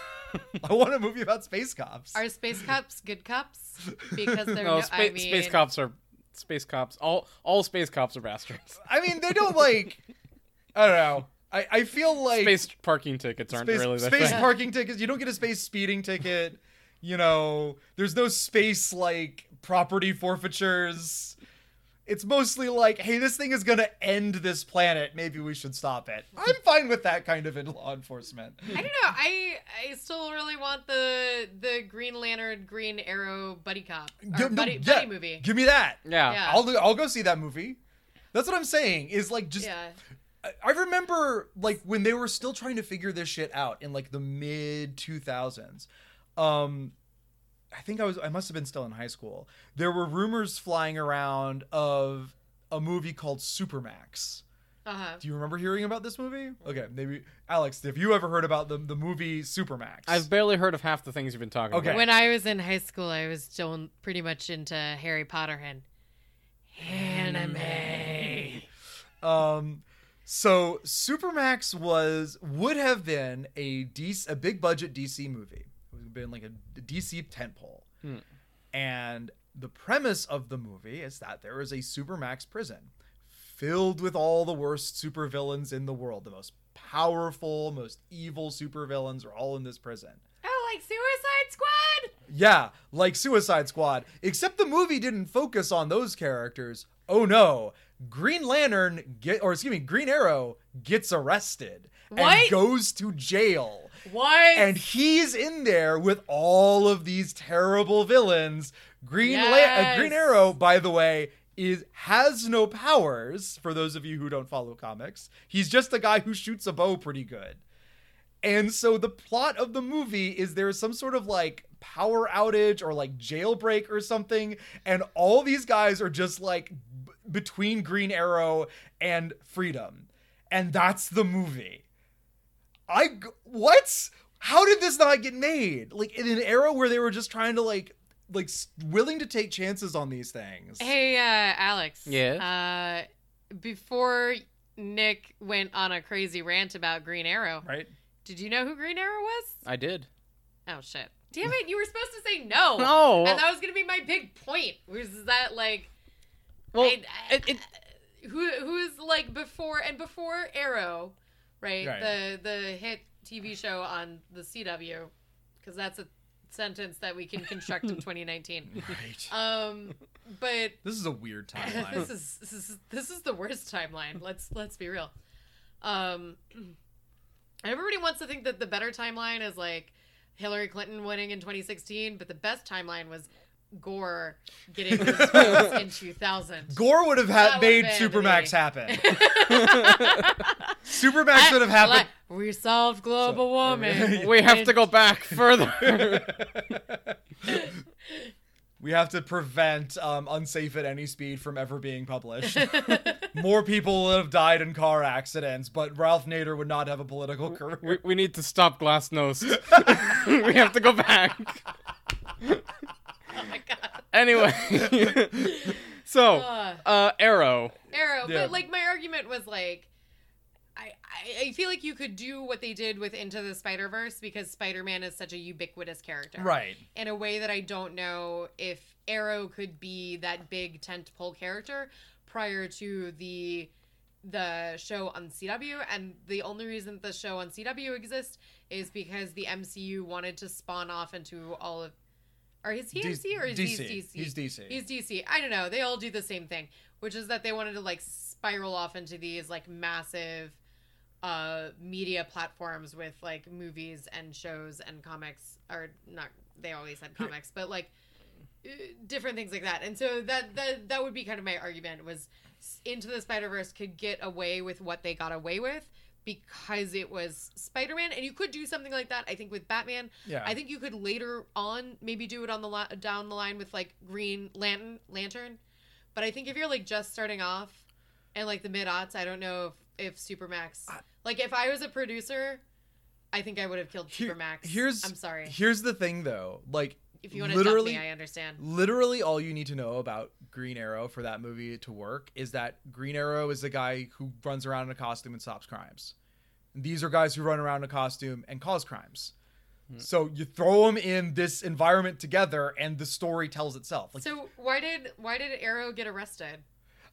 i want a movie about space cops
are space cops good cops because they're
No,
no,
spa-
I mean,
space cops are space cops. All all space cops are bastards.
i mean they don't like i don't know i, I feel like
space parking tickets aren't
space,
really the
space
thing.
parking tickets you don't get a space speeding ticket you know there's no space like property forfeitures it's mostly like hey this thing is gonna end this planet maybe we should stop it i'm fine with that kind of in law enforcement
I don't know. I I still really want the the Green Lantern Green Arrow buddy cop or
Give- no,
buddy,
yeah,
buddy movie.
give me that
Yeah.
Yeah.
i'll i'll go see that movie that's what i'm saying is like just
yeah.
I- I remember like when they were still trying to figure this shit out in like the mid 2000s. Um I think I was I must have been still in high school. There were rumors flying around of a movie called Supermax.
Uh-huh.
Do you remember hearing about this movie? Okay, maybe Alex, have you ever heard about the the movie Supermax?
I've barely heard of half the things you've been talking
Okay.
about.
When I was in high school, I was still pretty much into Harry Potter and anime.
Um, so Supermax was would have been a DC, a big budget DC movie. It would have been like a DC tentpole.
Hmm.
And the premise of the movie is that there is a Supermax prison filled with all the worst supervillains in the world. The most powerful, most evil supervillains are all in this prison.
Oh, like Suicide Squad?
Yeah, like Suicide Squad. Except the movie didn't focus on those characters. Oh no. Green Lantern get or excuse me, Green Arrow gets arrested and goes to jail.
What?
And he's in there with all of these terrible villains. Green La- uh, Green Arrow, by the way, is has no powers for those of you who don't follow comics. He's just a guy who shoots a bow pretty good. And so the plot of the movie is there's some sort of like power outage or like jailbreak or something and all these guys are just like b- between Green Arrow and Freedom. And that's the movie. I g- what? How did this not get made? Like in an era where they were just trying to like like willing to take chances on these things.
Hey, uh, Alex.
Yeah.
Uh, before Nick went on a crazy rant about Green Arrow,
Right?
did you know who Green Arrow was?
I did.
Oh shit! Damn it! You were supposed to say no.
No.
And that was gonna be my big point. Was that like?
well,
I- I-
it, it,
who who's like before and before Arrow, right?
Right.
The the hit TV show on the CW, because that's a sentence that we can construct in 2019.
Right.
Um, but
This is a weird timeline.
this is this is this is the worst timeline. Let's let's be real. Um, everybody wants to think that the better timeline is like Hillary Clinton winning in 2016, but the best timeline was Gore getting his votes in 2000.
Gore would have ha- made Supermax
the-
happen. Supermax would have happened.
we solved global warming.
we have to go back further.
we have to prevent um, unsafe at any speed from ever being published. More people would have died in car accidents, but Ralph Nader would not have a political career.
we, we need to stop Glasnost. we have to go back. Anyway, so uh, Arrow.
Arrow,
Yeah.
but like my argument was like, I, I I feel like you could do what they did with Into the Spider Verse because Spider Man is such a ubiquitous character,
Right.
In a way that I don't know if Arrow could be that big tentpole character prior to the the show on CW, and the only reason the show on CW exists is because the MCU wanted to spawn off into all of. Or is he
D-
MC or is
DC.
he DC?
He's DC.
He's DC. I don't know. They all do the same thing, which is that they wanted to like spiral off into these like massive uh media platforms with like movies and shows and comics or not they always had comics, but like uh, different things like that. And so that that that would be kind of my argument was into the Spider-Verse could get away with what they got away with because it was Spider-Man and you could do something like that I think with Batman
yeah.
I think you could later on maybe do it on the li- down the line with like Green Lantern Lantern, but I think if you're like just starting off and like the mid aughts, I don't know if if Supermax
I-
like if I was a producer, I think I would have killed
Here-
Supermax.
here's
I'm sorry
Here's the thing, though. Like,
if you want to dump
literally-
me, I understand.
literally all you need to know about Green Arrow for that movie to work is that Green Arrow is the guy who runs around in a costume and stops crimes. These are guys who run around in a costume and cause crimes.
Hmm.
So you throw them in this environment together, and the story tells itself. Like,
So why did why did Arrow get arrested?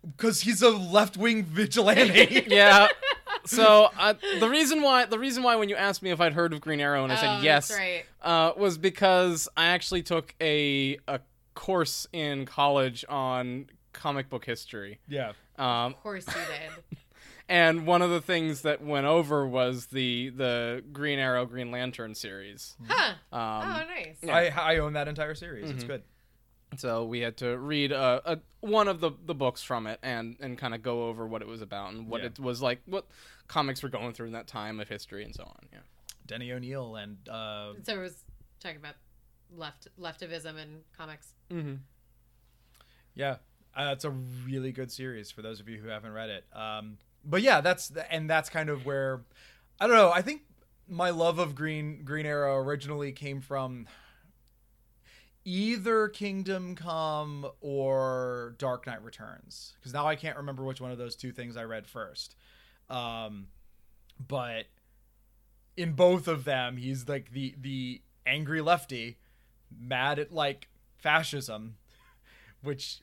Because he's a left wing vigilante.
Yeah. So uh, the reason why the reason why when you asked me if I'd heard of Green Arrow and I
Oh,
said
that's
yes
right.
uh, was because I actually took a a course in college on comic book history.
yeah.
Um,
Of course you did.
and one of the things that went over was the the Green Arrow Green Lantern series.
huh.
Um,
oh, nice.
yeah.
I, I own that entire series. It's
Mhm.
good.
So we had to read uh, a, one of the, the books from it and, and kind of go over what it was about and what
Yeah.
it was like, what comics were going through in that time of history and so on. Yeah.
Denny O'Neil and uh,
So it was talking about left leftivism in comics.
Mm-hmm.
Yeah, uh, it's a really good series for those of you who haven't read it. Um, but yeah, that's the, and that's kind of where I don't know. I think my love of Green Green Arrow originally came from either Kingdom Come or Dark Knight Returns because now I can't remember which one of those two things I read first. Um, but in both of them, he's like the the angry lefty, mad at like fascism, which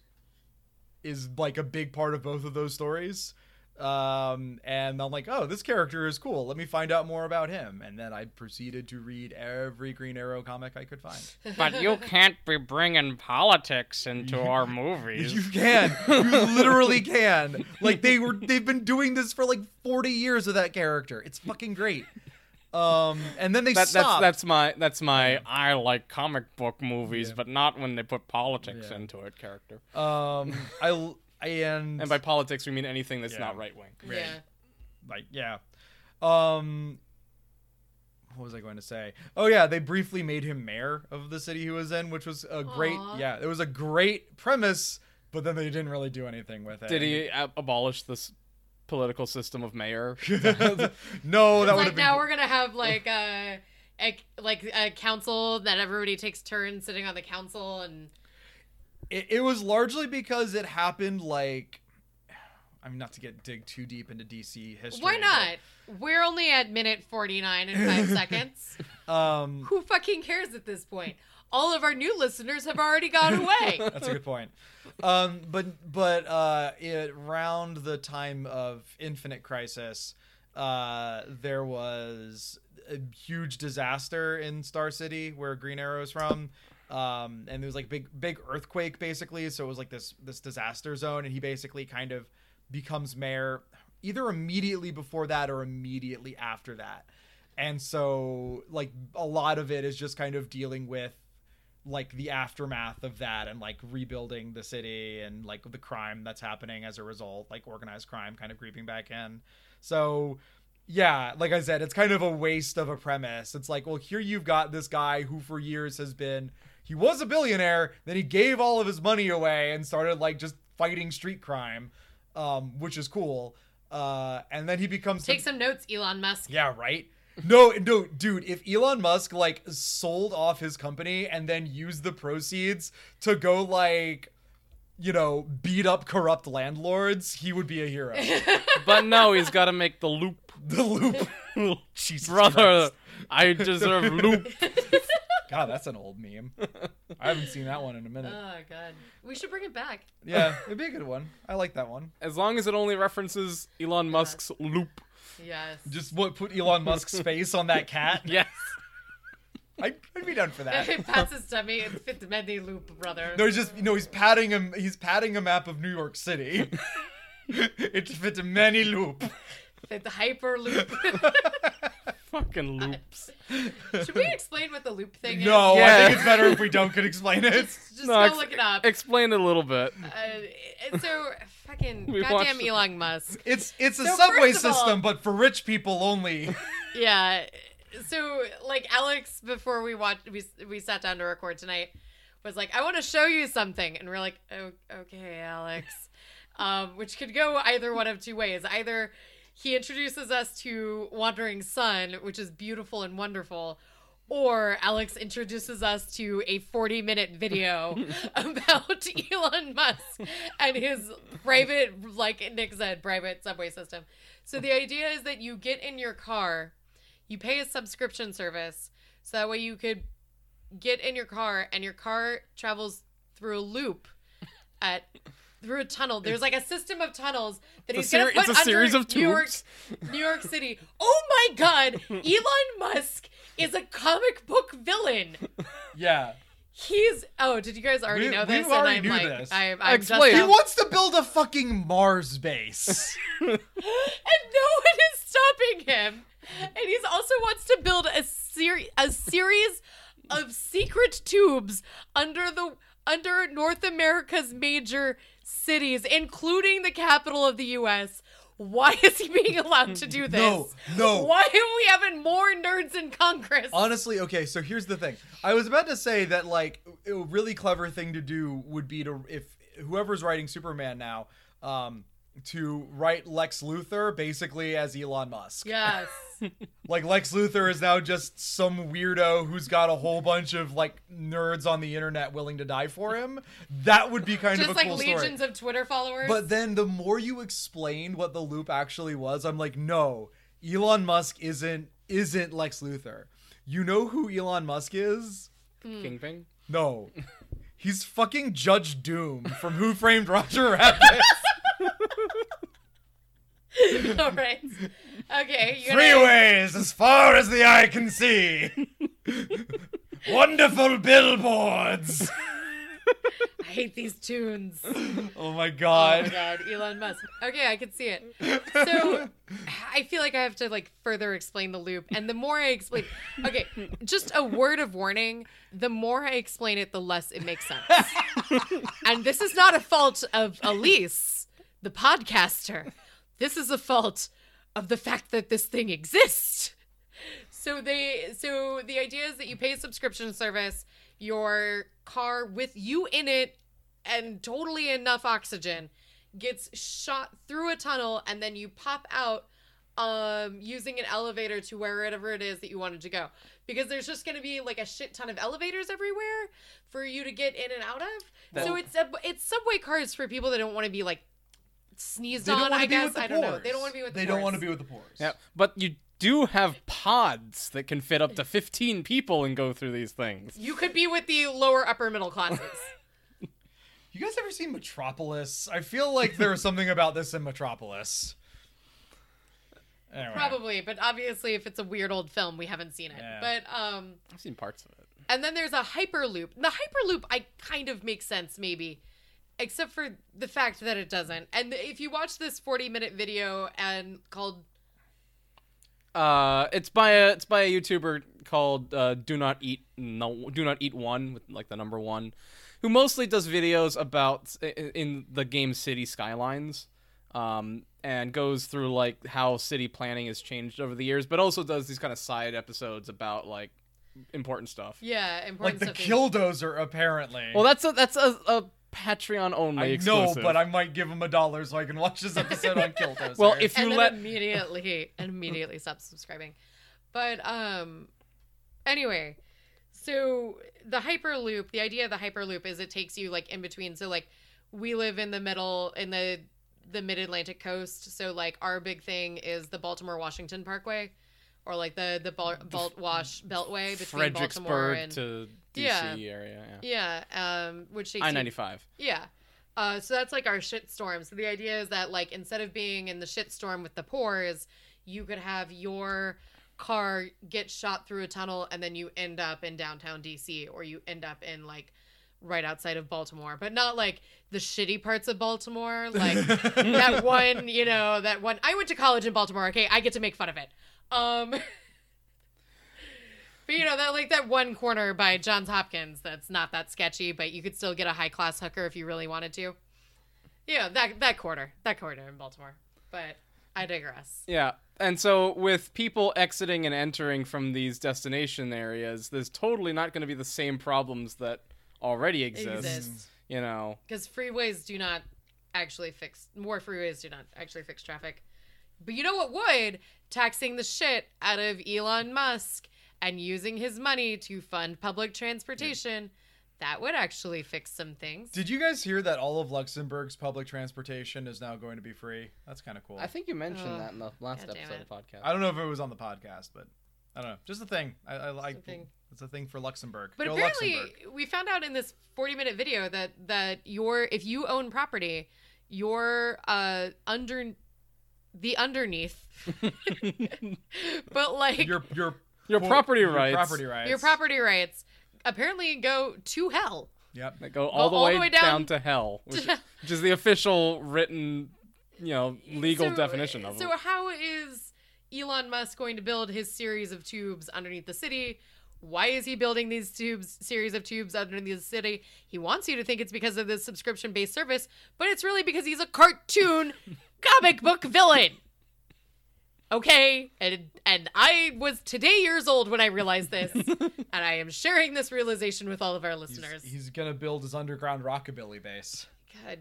is like a big part of both of those stories. Um, and I'm like, oh, this character is cool. Let me find out more about him. And then I proceeded to read every Green Arrow comic I could find.
But you can't be bringing politics into our movies.
You can, you literally can. Like they were, they've been doing this for like 40 years with that character. It's fucking great. Um, and then they
That, that's
stopped.
that's my that's my I like comic book movies,
Yeah.
but not when they put politics
Yeah.
into it character.
um, I and
And by politics we mean anything that's
Yeah.
not right wing.
Right.
Yeah.
like yeah um what was i going to say oh yeah they briefly made him mayor of the city he was in which was a great
Aw.
yeah it was a great premise but then they didn't really do anything with it
Did he ab- abolish this political system of mayor?
no that
It's
would
like
have been
now we're gonna have like a, a like a council that everybody takes turns sitting on the council and
it, it was largely because it happened like i mean not to get dig too deep into dc history
why not? We're only at minute forty nine and five seconds.
um
Who fucking cares at this point? all of our new listeners have already gone away.
That's a good point. Um, but but uh, it, around the time of Infinite Crisis, uh, there was a huge disaster in Star City where Green Arrow is from. Um, and there was like big big earthquake basically, so it was like this this disaster zone, and he basically kind of becomes mayor either immediately before that or immediately after that. And so like a lot of it is just kind of dealing with like the aftermath of that and like rebuilding the city and like the crime that's happening as a result, like organized crime kind of creeping back in. So yeah, like I said, it's kind of a waste of a premise. It's like, well, here you've got this guy who for years has been he was a billionaire, then he gave all of his money away and started like just fighting street crime, um, which is cool. Uh, and then he becomes
Take some notes, Elon Musk.
yeah, right. No, no, dude. If Elon Musk like sold off his company and then used the proceeds to go like, you know, beat up corrupt landlords, he would be a hero.
But no, he's got to make the loop.
the loop, Jesus
Brother,
Christ.
I deserve loop.
God, that's an old meme. I haven't seen that one in a minute.
Oh god, we should bring it back.
Yeah, it'd be a good one. I like that one.
As long as it only references Elon Musk's loop.
Yes.
Just what put Elon Musk's face on that cat.
Yes.
I'd, I'd be down for that.
it pats his tummy and fit the Mendy loop, brother.
No, he's just you know he's patting him. He's patting a map of New York City. it fit many loop.
Fit the hyper loop.
Fucking loops.
should we explain what the loop thing is?
No, I
Yeah.
think it's better if we don't could explain it.
Just
No,
go
ex-
look it up.
Explain it a little bit.
Uh, so fucking
We
goddamn
watched it.
Elon Musk.
It's it's a
So
subway
first of all-
system, but for rich people only.
Yeah. So like Alex, before we watched, we we sat down to record tonight, was like, I want to show you something, and we're like, oh, okay, Alex, um, which could go either one of two ways. Either he introduces us to Wandering Son, which is beautiful and wonderful. Or Alex introduces us to a 40 minute video about Elon Musk and his private, like Nick said, private subway system. So the idea is that you get in your car, you pay a subscription service, so that way you could get in your car and your car travels through a loop at through a tunnel. There's like a system of tunnels that
It's
he's
a
gonna
seri-
put
it's a series
under
of
New York. New York City. Oh my God! Elon Musk is a comic book villain.
Yeah.
He's oh, did you guys already
We-
know
we
this?
already
and
knew
I'm like,
this.
I, I'm just
Explain.
He wants to build a fucking Mars base.
and no one is stopping him. And he also wants to build a series a series of secret tubes under the under North America's major cities, including the capital of the US. Why is he being allowed to do this?
No, no.
Why are we having more nerds in Congress?
Honestly, okay, so here's the thing. I was about to say that like a really clever thing to do would be to if whoever's writing Superman now, um, to write Lex Luthor basically as Elon Musk.
yes.
Like Lex Luthor is now just some weirdo who's got a whole bunch of like nerds on the internet willing to die for him. That would be kind
Just
of a
like
cool
legions
story.
of Twitter followers.
But then the more you explained what the loop actually was, I'm like, no, Elon Musk isn't isn't Lex Luthor. You know who Elon Musk is? Hmm.
Kingpin.
No. He's fucking Judge Doom from Who Framed Roger Rabbit.
All right. Okay. You
Freeways as far as the eye can see. Wonderful billboards.
I hate these tunes.
Oh my god.
Oh my god, Elon Musk. Okay, I can see it. So I feel like I have to like further explain the loop. And the more I explain okay, just a word of warning, the more I explain it, the less it makes sense. and this is not a fault of Elise, the podcaster. This is a fault of the fact that this thing exists. So they so the idea is that you pay a subscription service, your car with you in it and totally enough oxygen gets shot through a tunnel and then you pop out um using an elevator to wherever it is that you wanted to go because there's just going to be like a shit ton of elevators everywhere for you to get in and out of so it's a, it's subway cars for people that don't want to be like sneezed on i guess i don't know they don't want to be with the
They don't want to be with the pores.
Yeah, but you do have pods that can fit up to 15 people and go through these things.
You could be with the lower upper middle classes.
You guys ever seen Metropolis? I feel like there was something about this in Metropolis. Anyway.
Probably, but obviously if it's a weird old film, we haven't seen it.
Yeah.
But um
I've seen parts of it.
and then there's a hyperloop. The hyperloop I kind of makes sense maybe. Except for the fact that it doesn't. And if you watch this 40 minute video and called
Uh, it's by a it's by a YouTuber called uh, Do Not Eat No Do Not Eat One with like the number one, who mostly does videos about in the game city skylines, um, and goes through like how city planning has changed over the years, but also does these kind of side episodes about like important stuff.
yeah, important
like
important
the
stuff.
Killdozer, apparently.
Well, that's a that's a, a Patreon only
I
exclusive.
know, but I might give him a dollar so I can watch this episode on Killdozer.
Well, if you
then
let
immediately and immediately stop subscribing. But um anyway, so the hyperloop, the idea of the hyperloop is it takes you like in between. So like we live in the middle in the the mid Atlantic coast. So like our big thing is the Baltimore Washington Parkway. Or like the the Bal- Balt Wash Beltway between Baltimore and
to DC
Yeah.
area, yeah.
yeah, um, which
I ninety five.
yeah. Uh, so that's like our shit storm. So the idea is that like instead of being in the shit storm with the pores, you could have your car get shot through a tunnel and then you end up in downtown DC or you end up in like right outside of Baltimore, but not like the shitty parts of Baltimore, like that one, you know, that one. I went to college in Baltimore. Okay, I get to make fun of it. Um, but you know that like that one corner by Johns Hopkins that's not that sketchy, but you could still get a high class hooker if you really wanted to. Yeah, that that corner, that corner in Baltimore. But I digress.
Yeah. And so with people exiting and entering from these destination areas, there's totally not going to be the same problems that already exist.
Exist
You know.
because freeways do not actually fix more freeways do not actually fix traffic. But you know what would taxing the shit out of Elon Musk and using his money to fund public transportation. That would actually fix some things.
Did you guys hear that all of Luxembourg's public transportation is now going to be free? That's kind of cool.
I think you mentioned
Oh,
that in the last
God
episode of the podcast.
I don't know if it was on the podcast, but I don't know. Just a thing. I, I like.
a thing.
It's a thing for Luxembourg.
But
Go
apparently,
Luxembourg.
we found out in this 40 minute video that that your if you own property, your uh under the underneath, but like
your your
Your
quote,
property
your
rights.
Property rights.
your property rights apparently go to hell.
Yep.
They go all, the,
all
way
the way
down,
down
to hell, which, which is the official written, you know, legal
So-
definition of it.
So how is Elon Musk going to build his series of tubes underneath the city? Why is he building these tubes, series of tubes underneath the city? He wants you to think it's because of this subscription based service, but it's really because he's a cartoon comic book villain. Okay, and and I was today years old when I realized this, and I am sharing this realization with all of our
He's,
listeners.
he's gonna build his underground rockabilly base,
God,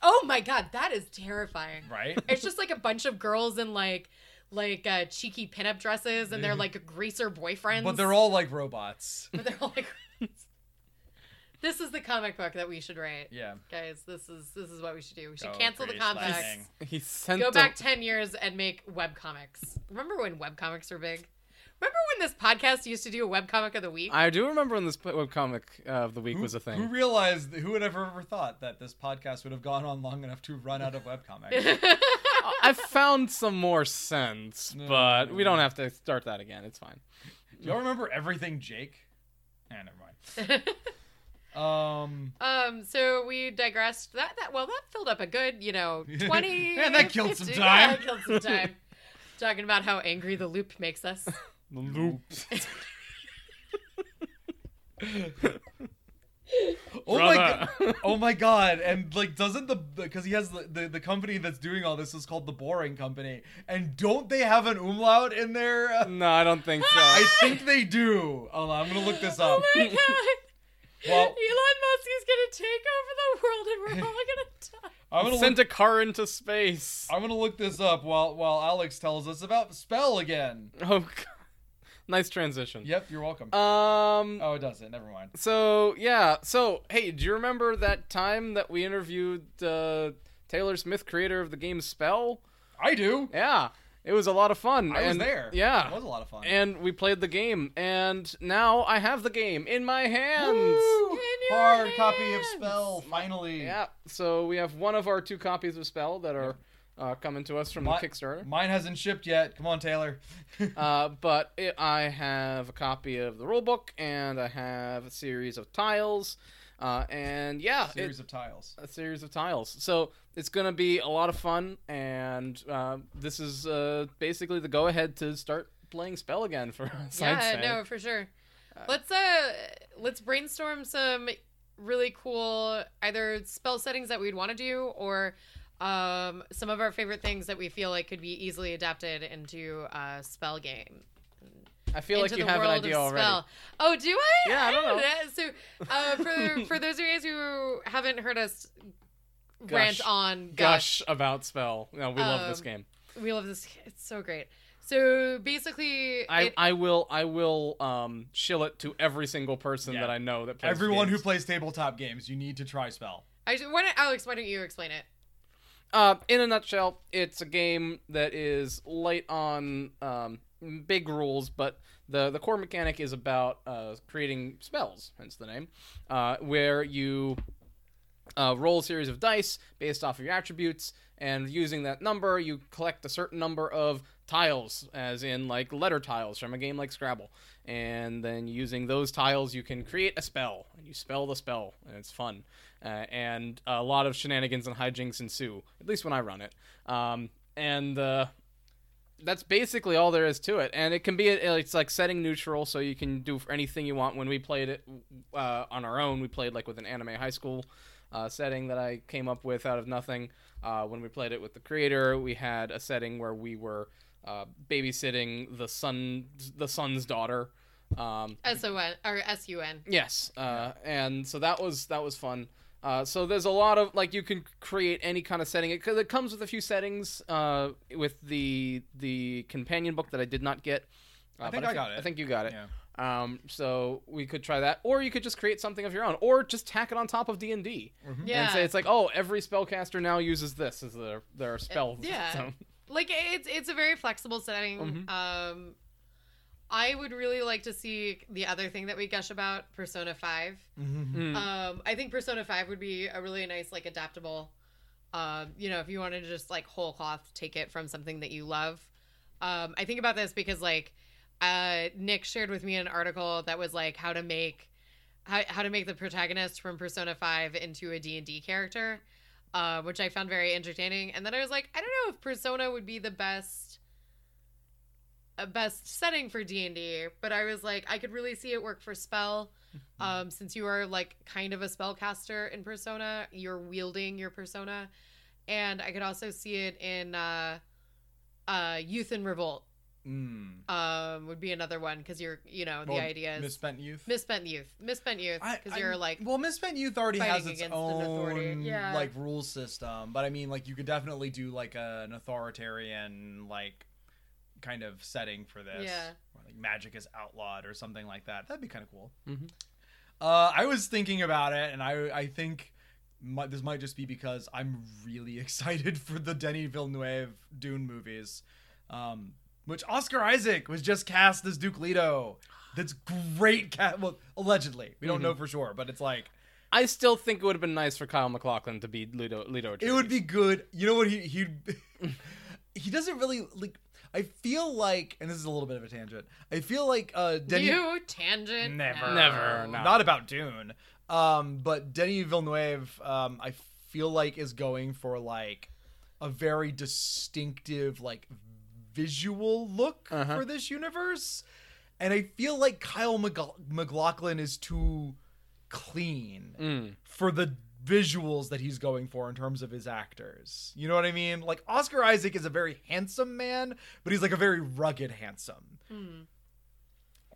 oh my God, that is terrifying.
right?
It's just like a bunch of girls in like like uh, cheeky pinup dresses, and they're like greaser boyfriends.
but they're all like robots.
but they're all like. This is the comic book that we should write,
Yeah.
guys. This is this is what we should do. We should
Go
cancel the
Grace
comics,
Lightning.
He sent
go
a-
back ten years, and make web comics. Remember when web comics were big? Remember when this podcast used to do a web comic of the week?
I do remember when this webcomic uh, of the week
Who,
was a thing.
who
thing.
realized? Who would have ever thought that this podcast would have gone on long enough to run out of webcomics?
I found some more sense,
No.
but we don't have to start that again. It's fine.
Do y'all remember everything, Jake? Eh, never mind. Um.
um. So we digressed. That that well, that filled up a good, you know, twenty.
Yeah, that killed some time.
Yeah, that killed some time. Talking about how angry the loop makes us.
The loop.
Oh my god! Oh my god! And like, doesn't the because he has the, the the company that's doing all this is called the Boring Company, and don't they have an umlaut in there? Uh,
no, I don't think so.
I think they do. Hold on, I'm gonna look this up.
Oh my god.
Well-
Elon Musk is gonna take over the world and we're all gonna die.
I'm gonna
send
look,
a car into space.
I'm gonna look this up while while Alex tells us about spell again.
Oh, God. nice transition.
Yep, you're welcome.
Um.
oh, it doesn't. Never mind.
So yeah. So hey, do you remember that time that we interviewed uh, Taylor Smith, creator of the game Spell?
I do.
Yeah. It was a lot of fun.
I was there.
Yeah.
It was a lot of fun.
and we played the game, and now I have the game in my hands.
Woo!
In your
Hard copy of. Spell, finally.
Yeah. So we have one of our two copies of Spell that are uh, coming to us from
My-
the Kickstarter.
Mine hasn't shipped yet. Come on, Taylor.
Uh, but it, I have a copy of the rulebook, and I have a series of tiles, uh, and yeah, it-
Series of tiles.
a series of tiles. So it's gonna be a lot of fun, and uh, this is uh, basically the go-ahead to start playing Spell again for Side
yeah, no, for sure. Let's uh let's brainstorm some really cool either spell settings that we'd want to do or um some of our favorite things that we feel like could be easily adapted into a spell game.
I feel like you
the
have an
world
idea already.
spell. Oh, do I?
Yeah, I don't know.
So, uh, for for those of you guys who haven't heard us rant on
Gush about Spell. No, we love this
Um,
game.
we love this. It's so great. So basically,
I,
it-
I will I will um shill it to every single person
Yeah.
that I know that plays
Everyone who plays tabletop games, you need to try Spell.
I should- why don't, Alex, why don't you explain it?
Uh, in a nutshell, it's a game that is light on um, big rules, but the the core mechanic is about uh, creating spells, hence the name, uh, where you uh, roll a series of dice based off of your attributes, and using that number, you collect a certain number of tiles, as in like letter tiles from a game like Scrabble, and then using those tiles, you can create a spell, and you spell the spell, and it's fun. Uh, and a lot of shenanigans and hijinks ensue, at least when I run it. Um, and uh, that's basically all there is to it. And it can be it's like setting neutral, so you can do anything you want. When we played it uh, on our own, we played like with an anime high school uh, setting that I came up with out of nothing. Uh, when we played it with the creator, we had a setting where we were uh, babysitting the son, the son's daughter. Um,
S O N or S U N.
Yes, uh, and so that was that was fun. Uh, so there's a lot of like you can create any kind of setting because it comes with a few settings uh, with the the companion book that I did not get. Uh,
I think
but
I got
I
it.
think you got it.
Yeah.
Um, so we could try that, or you could just create something of your own, or just tack it on top of D and D
Yeah,
and say it's like, oh, every spellcaster now uses this as their their spell.
yeah.
So-
like it's it's a very flexible setting.
Mhm.
Um, I would really like to see the other thing that we gush about, Persona Five.
Mm-hmm.
Mm.
Um, I think Persona Five would be a really nice, like, adaptable. Um, you know, if you wanted to just like whole cloth take it from something that you love. Um, I think about this because like uh, Nick shared with me an article that was like how to make how, how to make the protagonist from Persona Five into a D and D character, uh, which I found very entertaining. And then I was like, I don't know if Persona would be the best a best setting for D&D, but I was like I could really see it work for spell um since you are like kind of a spellcaster in Persona, you're wielding your persona and I could also see it in uh uh Youth and Revolt.
Mm.
Um would be another one cuz you're, you know, the
Well,
idea is
Misspent youth.
misspent youth. Misspent youth cuz you're like
well, misspent youth already has its
against an authority.
own
Yeah.
like rule system, but I mean, like you could definitely do like a, an authoritarian like kind of setting for this.
Yeah.
Where, like magic is outlawed or something like that. That'd be kind of cool.
Mhm.
Uh, I was thinking about it, and I I think mi- this might just be because I'm really excited for the Denis Villeneuve Dune movies, um, which Oscar Isaac was just cast as Duke Leto. That's great cat. Well, allegedly, we don't
Mhm.
know for sure, but it's like
I still think it would have been nice for Kyle MacLachlan to be Leto. Leto
it would be good. You know what he he he doesn't really like. I feel like, and this is a little bit of a tangent. I feel like uh, Denis.
you tangent.
Never.
Never, no.
Not about Dune. Um, but Denis Villeneuve, um, I feel like is going for like a very distinctive, like visual look
Uh-huh.
for this universe, and I feel like Kyle McG- MacLachlan is too clean
Mm.
for the visuals that he's going for in terms of his actors. You know what I mean? Like Oscar Isaac is a very handsome man, but he's like a very rugged handsome
Hmm.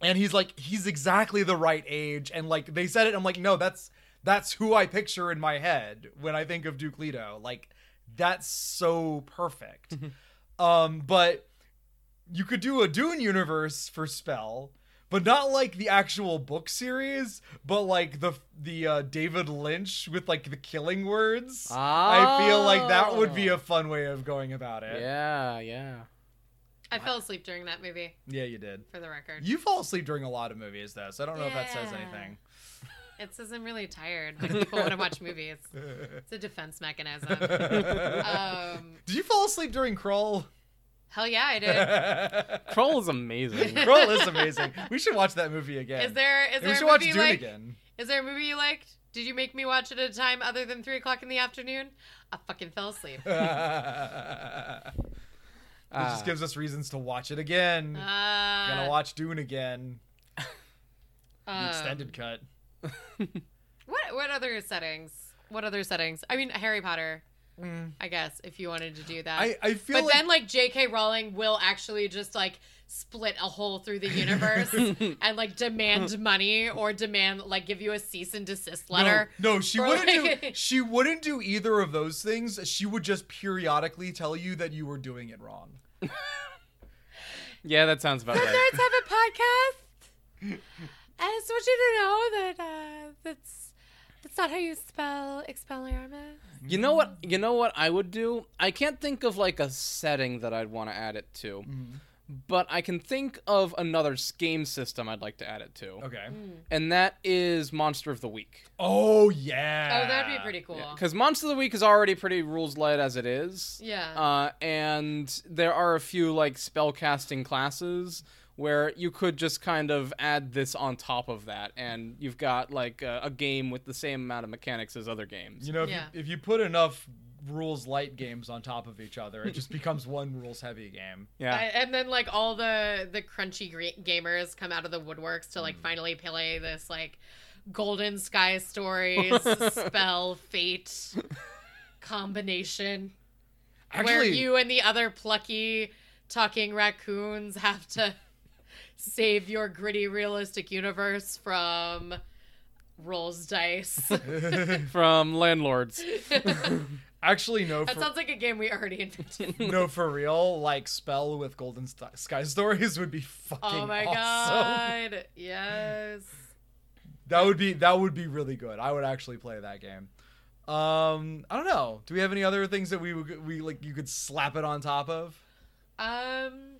and he's like he's exactly the right age and like they said it i'm like no that's that's who i picture in my head when i think of duke leto like that's so perfect um but you could do a dune universe for spell but not like the actual book series but like the the uh, david lynch with like the killing words i feel like that would be
Oh.
a fun way of going about it
Yeah, yeah.
I fell asleep during that movie,
Yeah, you did.
for the record.
You fall asleep during a lot of movies, though, so I don't know if that says anything.
It says I'm really tired when people want to watch movies. It's a defense mechanism. Um,
did you fall asleep during Krull?
Hell yeah, I did.
Krull is amazing.
Krull is amazing. We should watch that movie again.
Is there is
And
there
we
a
should watch
movie
Dune
like
again.
is there a movie you liked? Did you make me watch it at a time other than three o'clock in the afternoon? I fucking fell asleep.
it
Ah.
just gives us reasons to watch it again.
Uh,
Gonna watch Dune again. The
um,
extended cut.
What what other settings? What other settings? I mean, Harry Potter.
Mm.
I guess if you wanted to do that.
I, I feel
but
like
then like J.K. Rowling will actually just like split a hole through the universe and like demand money or demand like give you a cease and desist letter.
No, no she
for,
wouldn't
like-
do. She wouldn't do either of those things. She would just periodically tell you that you were doing it wrong.
yeah, that sounds about
The
right.
nerds have a podcast. I just want you to know that uh, that's that's not how you spell Expelliarmus.
You know what? You know what I would do? I can't think of like a setting that I'd want to add it to, but I can think of another s- game system I'd like to add it to,
Okay.
and that is Monster of the Week.
Oh yeah.
Oh, that'd be pretty cool.
Because Monster of the Week is already pretty rules light as it is.
Yeah.
Uh, and there are a few like spell casting classes where you could just kind of add this on top of that, and you've got like a, a game with the same amount of mechanics as other games.
You know, if,
Yeah.
you, if you put enough rules light games on top of each other, it just becomes one rules heavy game.
yeah.
I- and then like all the the crunchy gra- gamers come out of the woodworks to like mm. finally play this like golden sky stories spell fate combination where you and the other plucky talking raccoons have to save your gritty realistic universe from rolls dice
From landlords.
actually no.
that
For,
sounds like a game we already invented
no, for real. Like spell with golden St- sky stories would be fucking.
oh my
awesome.
god yes
That would be that would be really good. I would actually play that game. Um, I don't know. Do we have any other things that we would we like you could slap it on top of?
Um,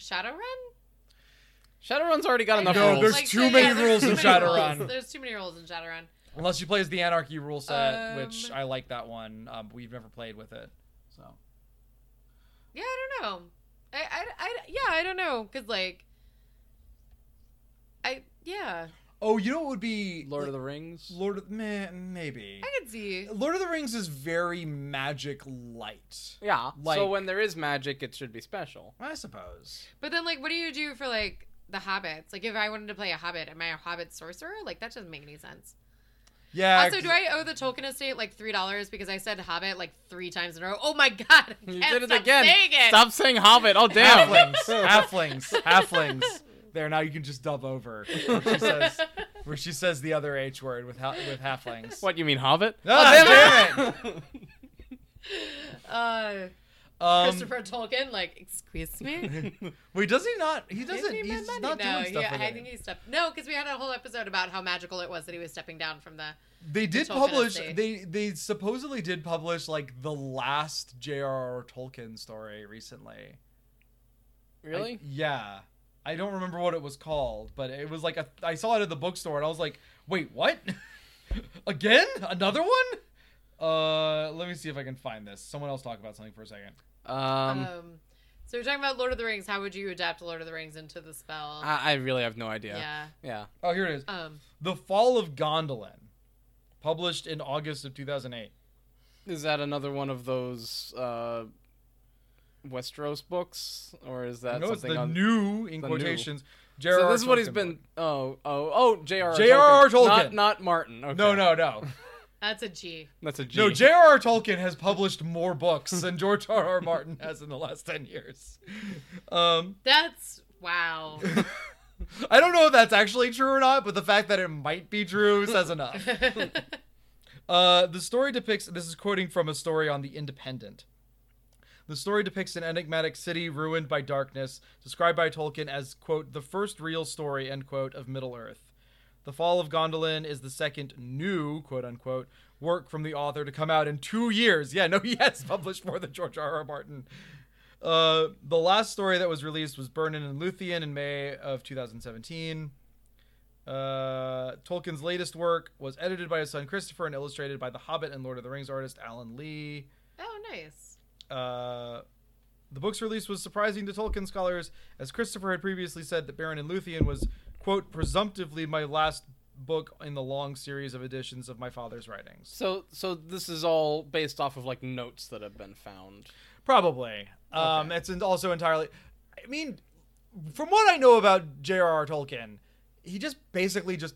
Shadowrun.
Shadowrun's already got
I
enough
know,
rules.
there's too many rules in
too many rules.
Shadowrun.
There's too many rules in Shadowrun.
Unless you play as the Anarchy rule set, which
Um,
I like that one. Um, we've never played with it. So
Yeah, I don't know. I, I, I yeah, I don't know, cause like, I yeah,
Oh, you know what would be
Lord of the Rings.
Lord of meh, maybe.
I could see.
Lord of the Rings is very magic light.
Yeah.
Like-
so when there is magic, it should be special.
I suppose.
But then like, what do you do for like the hobbits? Like, if I wanted to play a hobbit, am I a hobbit sorcerer? Like, that doesn't make any sense.
Yeah.
also, do I owe the Tolkien estate like three dollars because I said hobbit like three times in a row? Oh my god! I
You
can't
did it
stop
again.
saying it.
Stop saying Hobbit. Oh damn.
halflings, halflings, halflings. There now you can just dub over where she says where she says the other H word with ha- with halflings.
What you mean Hobbit?
Ah, damn
Uh,
it! Um,
Christopher Tolkien, like, excuse me.
wait, does he not? He doesn't.
Give me my
He's not
no,
doing stuff
he-
with
I think he stepped. No, because we had a whole episode about how magical it was that he was stepping down from the.
They did
Tolkien
publish.
estate.
They they supposedly did publish like the last J.R.R. Tolkien story recently.
Really?
I- yeah. I don't remember what it was called, but it was like a. I saw it at the bookstore and I was like, "Wait, what? Again? Another one?" Uh, let me see if I can find this. Someone else talk about something for a second.
um,
Um, so we're talking about Lord of the Rings. How would you adapt Lord of the Rings into the spell?
I, I really have no idea.
yeah.
Yeah.
Oh, here it is.
Um.
The Fall of Gondolin, published in August of 2008.
Is that another one of those uh, Westeros books, or is that
no, it's
something
the
on?
new in
the
quotations.
So
J.R.R.
this is what he's been.
book.
Oh, oh, oh, J.R.R.
J.R.R. Tolkien.
Not, not Martin. Okay.
No, no, no,
That's a G.
That's a G.
no. J.R.R. Tolkien has published more books than George R.R. Martin has in the last ten years. Um,
That's wow.
I don't know if that's actually true or not, but the fact that it might be true says enough. Uh, the story depicts. This is quoting from a story on the Independent. The story depicts an enigmatic city ruined by darkness, described by Tolkien as quote the first real story end quote of Middle Earth. The Fall of Gondolin is the second new quote unquote work from the author to come out in two years. Yeah, no, he has published more than George R. R. Martin. Uh, the last story that was released was Beren and Luthien in May of 2017. Uh, Tolkien's latest work was edited by his son Christopher and illustrated by the Hobbit and Lord of the Rings artist Alan Lee.
Oh, nice.
Uh, the book's release was surprising to Tolkien scholars, as Christopher had previously said that Beren and Luthien was, quote, presumptively my last book in the long series of editions of my father's writings.
So so this is all based off of like notes that have been found.
Probably. Um,
Okay.
It's also entirely. I mean, from what I know about J.R.R. Tolkien, he just basically just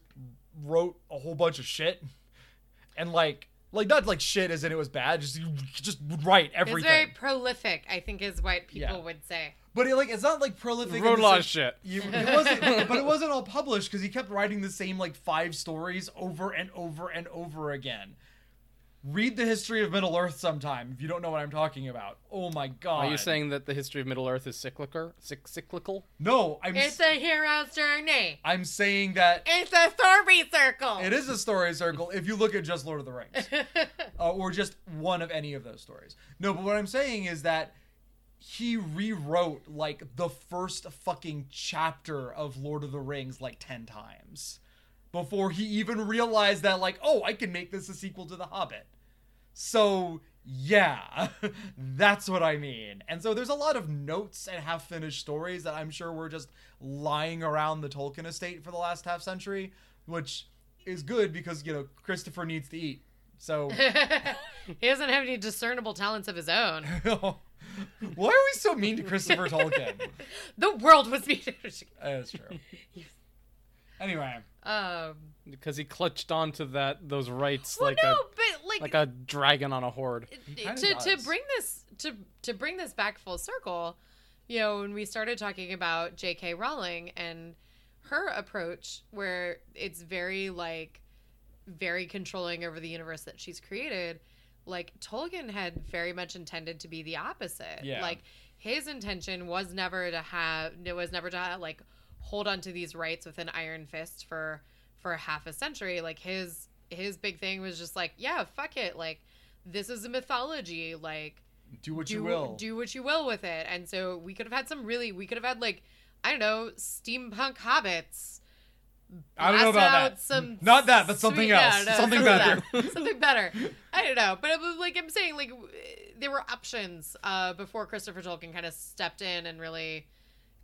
wrote a whole bunch of shit, and like, like not like shit as in it was bad. Just just would write
It's
everything.
very prolific, I think, is what people
Yeah.
would say.
but it, like, it's not like prolific. in
Wrote
the
a lot of shit.
You, it wasn't, but it wasn't all published because he kept writing the same like five stories over and over and over again. Read the history of Middle Earth sometime if you don't know what I'm talking about. Oh my god!
Are you saying that the history of Middle Earth is cyclical? Cyc- cyclical?
no? I'm
It's a hero's journey.
I'm saying that
It's a story circle.
it is a story circle if you look at just Lord of the Rings uh, or just one of any of those stories. No, but what I'm saying is that he rewrote like the first fucking chapter of Lord of the Rings like 10 times before he even realized that like, oh, I can make this a sequel to The Hobbit. So, yeah, that's what I mean. And so there's a lot of notes and half finished stories that I'm sure were just lying around the Tolkien estate for the last half century, which is good because, you know, Christopher needs to eat. So,
he doesn't have any discernible talents of his own.
why are we so mean to Christopher Tolkien?
The world was being.
That's true. Anyway,
um.
Because he clutched onto that those rights
Well,
like
no,
a
but like,
like a dragon on a horde.
kinda
to to bring this to to bring this back full circle, you know, when we started talking about J.K. Rowling and her approach, where it's very like very controlling over the universe that she's created. Like Tolkien had very much intended to be the opposite.
Yeah.
Like his intention was never to have it was never to have, like hold on to these rights with an iron fist for for half a century. Like his his big thing was just like, yeah, fuck it. Like this is a mythology. Like
do what
do
you will.
do what you will with it. And so we could have had some really we could have had like I don't know steampunk hobbits.
I don't know about that.
Some
Not that, but something
yeah,
else.
no,
something
that.
better.
something better. I don't know, but it was like I'm saying, like w- there were options uh, before Christopher Tolkien kind of stepped in and really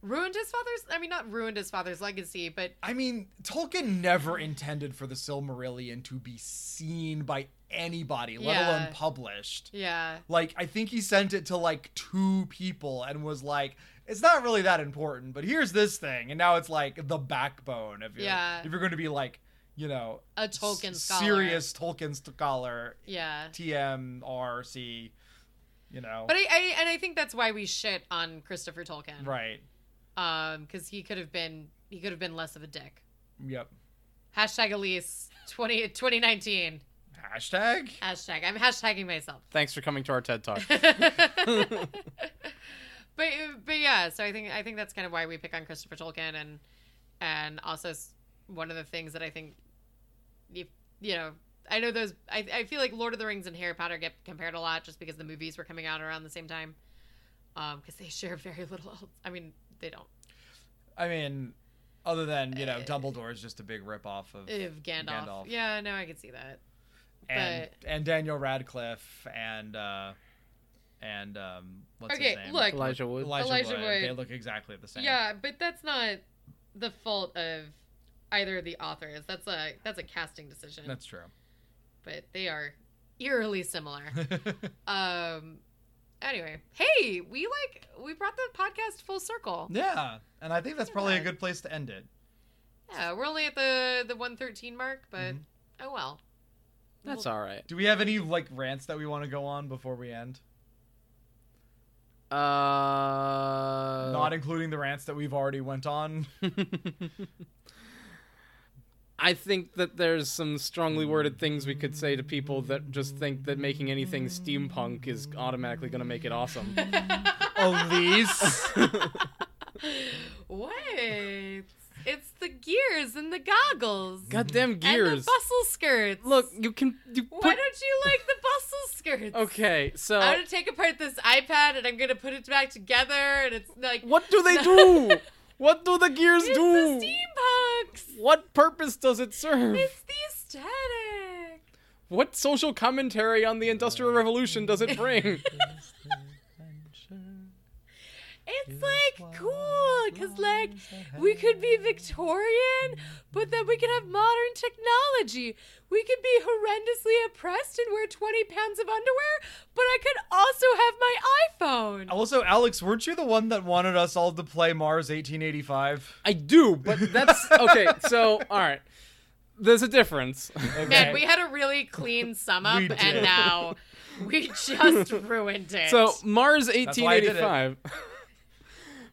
ruined his father's. I mean, not ruined his father's legacy, but
I mean, Tolkien never intended for the Silmarillion to be seen by anybody, let
Yeah.
alone published.
yeah,
Like, I think he sent it to like two people and was like, it's not really that important, but here's this thing. And now it's like the backbone of your,
Yeah.
if you're going to be like, you know,
a Tolkien
s-
scholar.
serious Tolkien scholar,
Yeah.
TMRC, you know.
But I, I and I think that's why we shit on Christopher Tolkien,
right.
Um, because he could have been he could have been less of a dick.
Yep.
Hashtag Elise 20, 2019.
Hashtag?
Hashtag. I'm hashtagging myself.
Thanks for coming to our TED Talk.
but but yeah, so I think I think that's kind of why we pick on Christopher Tolkien and and also one of the things that I think you you know I know those I I feel like Lord of the Rings and Harry Potter get compared a lot just because the movies were coming out around the same time. Um, because they share very little. I mean, they don't.
I mean, other than, you know,
Uh,
Dumbledore is just a big ripoff of
If Gandalf.
Gandalf.
Yeah, no, I can see that.
and and Daniel Radcliffe and uh and um what's
Okay,
his name?
look.
Elijah Wood.
Elijah,
Elijah
Wood.
Wood.
They look exactly the same.
Yeah, but that's not the fault of either of the authors. That's a that's a casting decision.
That's true.
but they are eerily similar. um anyway, hey, we like we brought the podcast full circle.
yeah, and I think that's probably a good place to end it.
Yeah, we're only at the the 113 mark, but
Mhm.
oh well.
That's all right.
Do we have any like rants that we want to go on before we end?
Uh,
Not including the rants that we've already went on.
I think that there's some strongly worded things we could say to people that just think that making anything steampunk is automatically going to make it awesome.
Oh, Elise.
Wait. It's the gears and the goggles.
Goddamn
And
gears.
the bustle skirts.
Look, you can you
Why don't you like the bustle skirts?
Okay, so
I'm gonna take apart this iPad and I'm gonna put it back together, and it's like
what do they do? What do the gears
it's
do?
the steampunks.
What purpose does it serve?
It's the aesthetic.
What social commentary on the Industrial Revolution does it bring?
It's like cool, cause like we could be Victorian, but then we could have modern technology. We could be horrendously oppressed and wear 20 pounds of underwear, but I could also have my iPhone.
Also, Alex, weren't you the one that wanted us all to play Mars 1885?
I do, but that's okay. So, all right, there's a difference.
Man, we had a really clean sum up, and now we just ruined it.
So Mars
why I did it.
1885.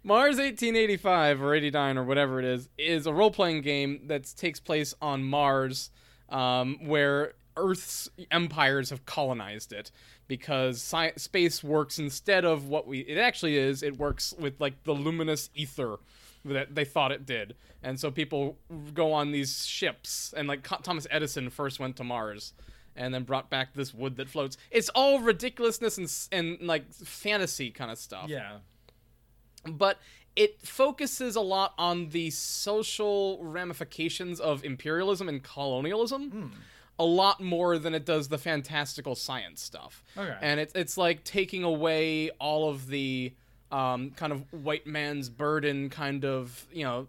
Mars 1885 or 89 or whatever it is is a role-playing game that takes place on Mars, um, where Earth's empires have colonized it because sci- space works instead of what we it actually is. It works with like the luminous ether that they thought it did, and so people go on these ships and like Thomas Edison first went to Mars and then brought back this wood that floats. It's all ridiculousness and and like fantasy kind of stuff.
Yeah.
But it focuses a lot on the social ramifications of imperialism and colonialism. A lot more than it does the fantastical science stuff.
Okay.
And it's it's like taking away all of the um, kind of white man's burden kind of, you know,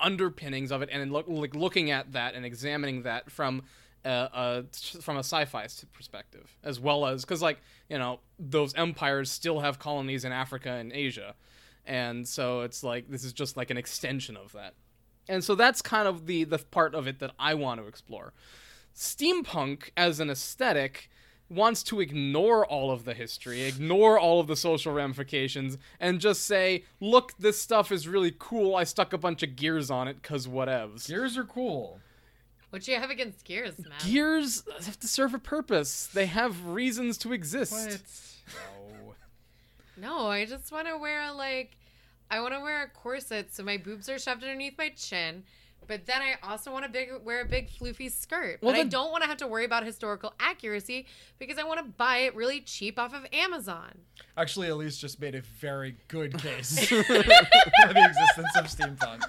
underpinnings of it and look, like looking at that and examining that from uh, uh, from a sci-fi perspective as well as because like you know those empires still have colonies in Africa and Asia and so it's like this is just like an extension of that and so that's kind of the the part of it that I want to explore steampunk as an aesthetic wants to ignore all of the history, ignore all of the social ramifications, and just say, look, this stuff is really cool. I stuck a bunch of gears on it because whatevs.
Gears are cool.
what you have against gears, man?
Gears have to serve a purpose. They have reasons to exist.
No.
No, I just want to wear like, I want to wear a corset so my boobs are shoved underneath my chin. But then I also want to big, wear a big floofy skirt.
Well,
but I don't want to have to worry about historical accuracy because I want to buy it really cheap off of Amazon.
Actually, Elise just made a very good case for the existence of steampunk.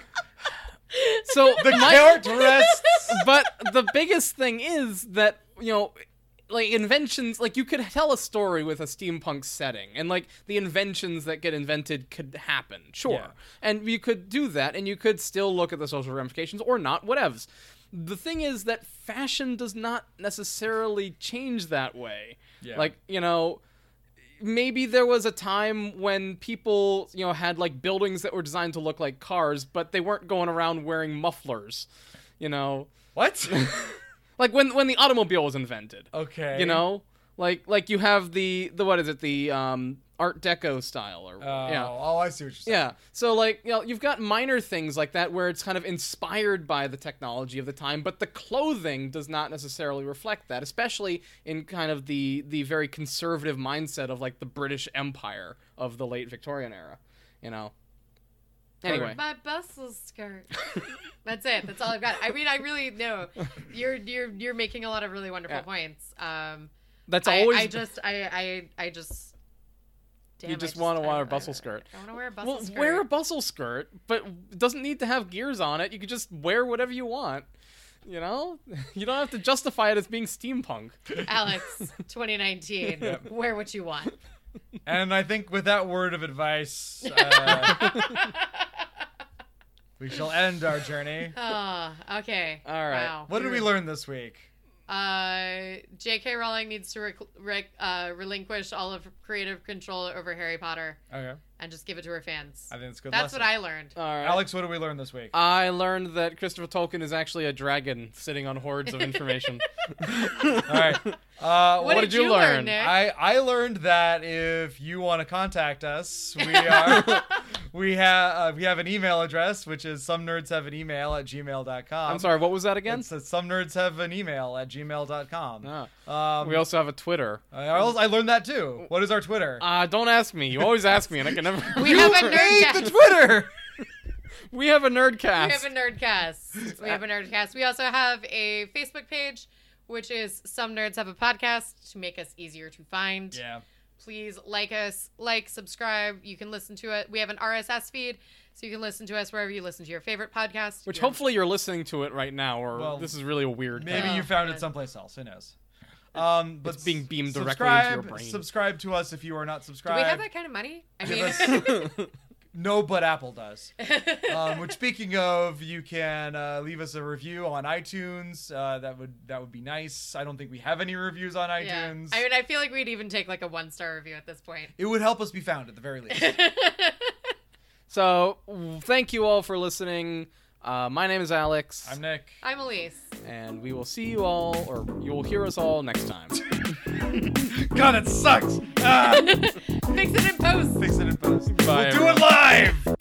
So
The
my-
character rests.
but the biggest thing is that you know like inventions like you could tell a story with a steampunk setting and like the inventions that get invented could happen sure
Yeah.
and you could do that and you could still look at the social ramifications or not whatevs the thing is that fashion does not necessarily change that way
Yeah.
like you know maybe there was a time when people you know had like buildings that were designed to look like cars but they weren't going around wearing mufflers you know
What?
like when when the automobile was invented.
Okay.
you know? Like like you have the the what is it? The um art deco style or
Oh,
yeah.
oh, I see what you're saying.
yeah. So like you know you've got minor things like that where it's kind of inspired by the technology of the time but the clothing does not necessarily reflect that especially in kind of the the very conservative mindset of like the british empire of the late victorian era you know anyway
My bustle skirt. That's it. That's all I've got. I mean, I really know you're you're you're making a lot of really wonderful
Yeah.
points. Um,
that's always
I just I I I just. Damn,
You
I
just wanna wear a bustle
I-
skirt.
I want to wear a bustle
well,
skirt.
wear a bustle skirt, but it doesn't need to have gears on it. You could just wear whatever you want. You know, you don't have to justify it as being steampunk.
Alex, 2019. Wear what you want.
And I think with that word of advice, uh, we shall end our journey.
Oh, okay.
All right.
Wow.
What did we learn this week?
Uh, J.K. Rowling needs to rec- rec- uh, relinquish all of creative control over Harry Potter
Okay.
And just give it to her fans.
I think it's good.
That's
lesson.
what I learned.
All right.
Alex, what did we learn this week?
I learned that Christopher Tolkien is actually a dragon sitting on hordes of information.
All right. Uh,
What,
what
did,
did you
you
learn?
learn, Nick?
I I learned that if you want to contact us, we are we have uh, we have an email address which is some nerds have an email at gmail.com.
I'm sorry, what was that again?
It's, uh, some nerds have an email at gmail.com.
Ah,
Um,
we also have a Twitter.
I, I learned that too. What is our Twitter?
Uh, don't ask me. You always ask me, and I can never.
we have a
Made
nerd
the Twitter.
we have a nerdcast.
We have a nerdcast. We have a nerdcast. We also have a Facebook page, which is Some Nerds Have a Podcast to make us easier to find.
Yeah.
Please like us, like, subscribe. You can listen to it. We have an RSS feed, so you can listen to us wherever you listen to your favorite podcast.
Which
You're-
hopefully you're listening to it right now, or
Well,
this is really a weird.
Maybe
Oh,
you found it someplace else. Who knows? Um, but
It's being beamed directly
subscribe,
into your brain.
Subscribe to us if you are not subscribed.
Do we have that kind of money? I
Give
mean,
No, but Apple does. um, which, speaking of, you can uh, leave us a review on iTunes. Uh, that would that would be nice. I don't think we have any reviews on
yeah.
iTunes.
I mean, I feel like we'd even take like a one star review at this point.
it would help us be found at the very least.
So, thank you all for listening. Uh, my name is Alex.
I'm Nick.
I'm Elise.
And we will see you all, or you will hear us all next time.
God, it sucks. Ah.
Fix it in post.
Fix it in post. Bye, we'll do it live.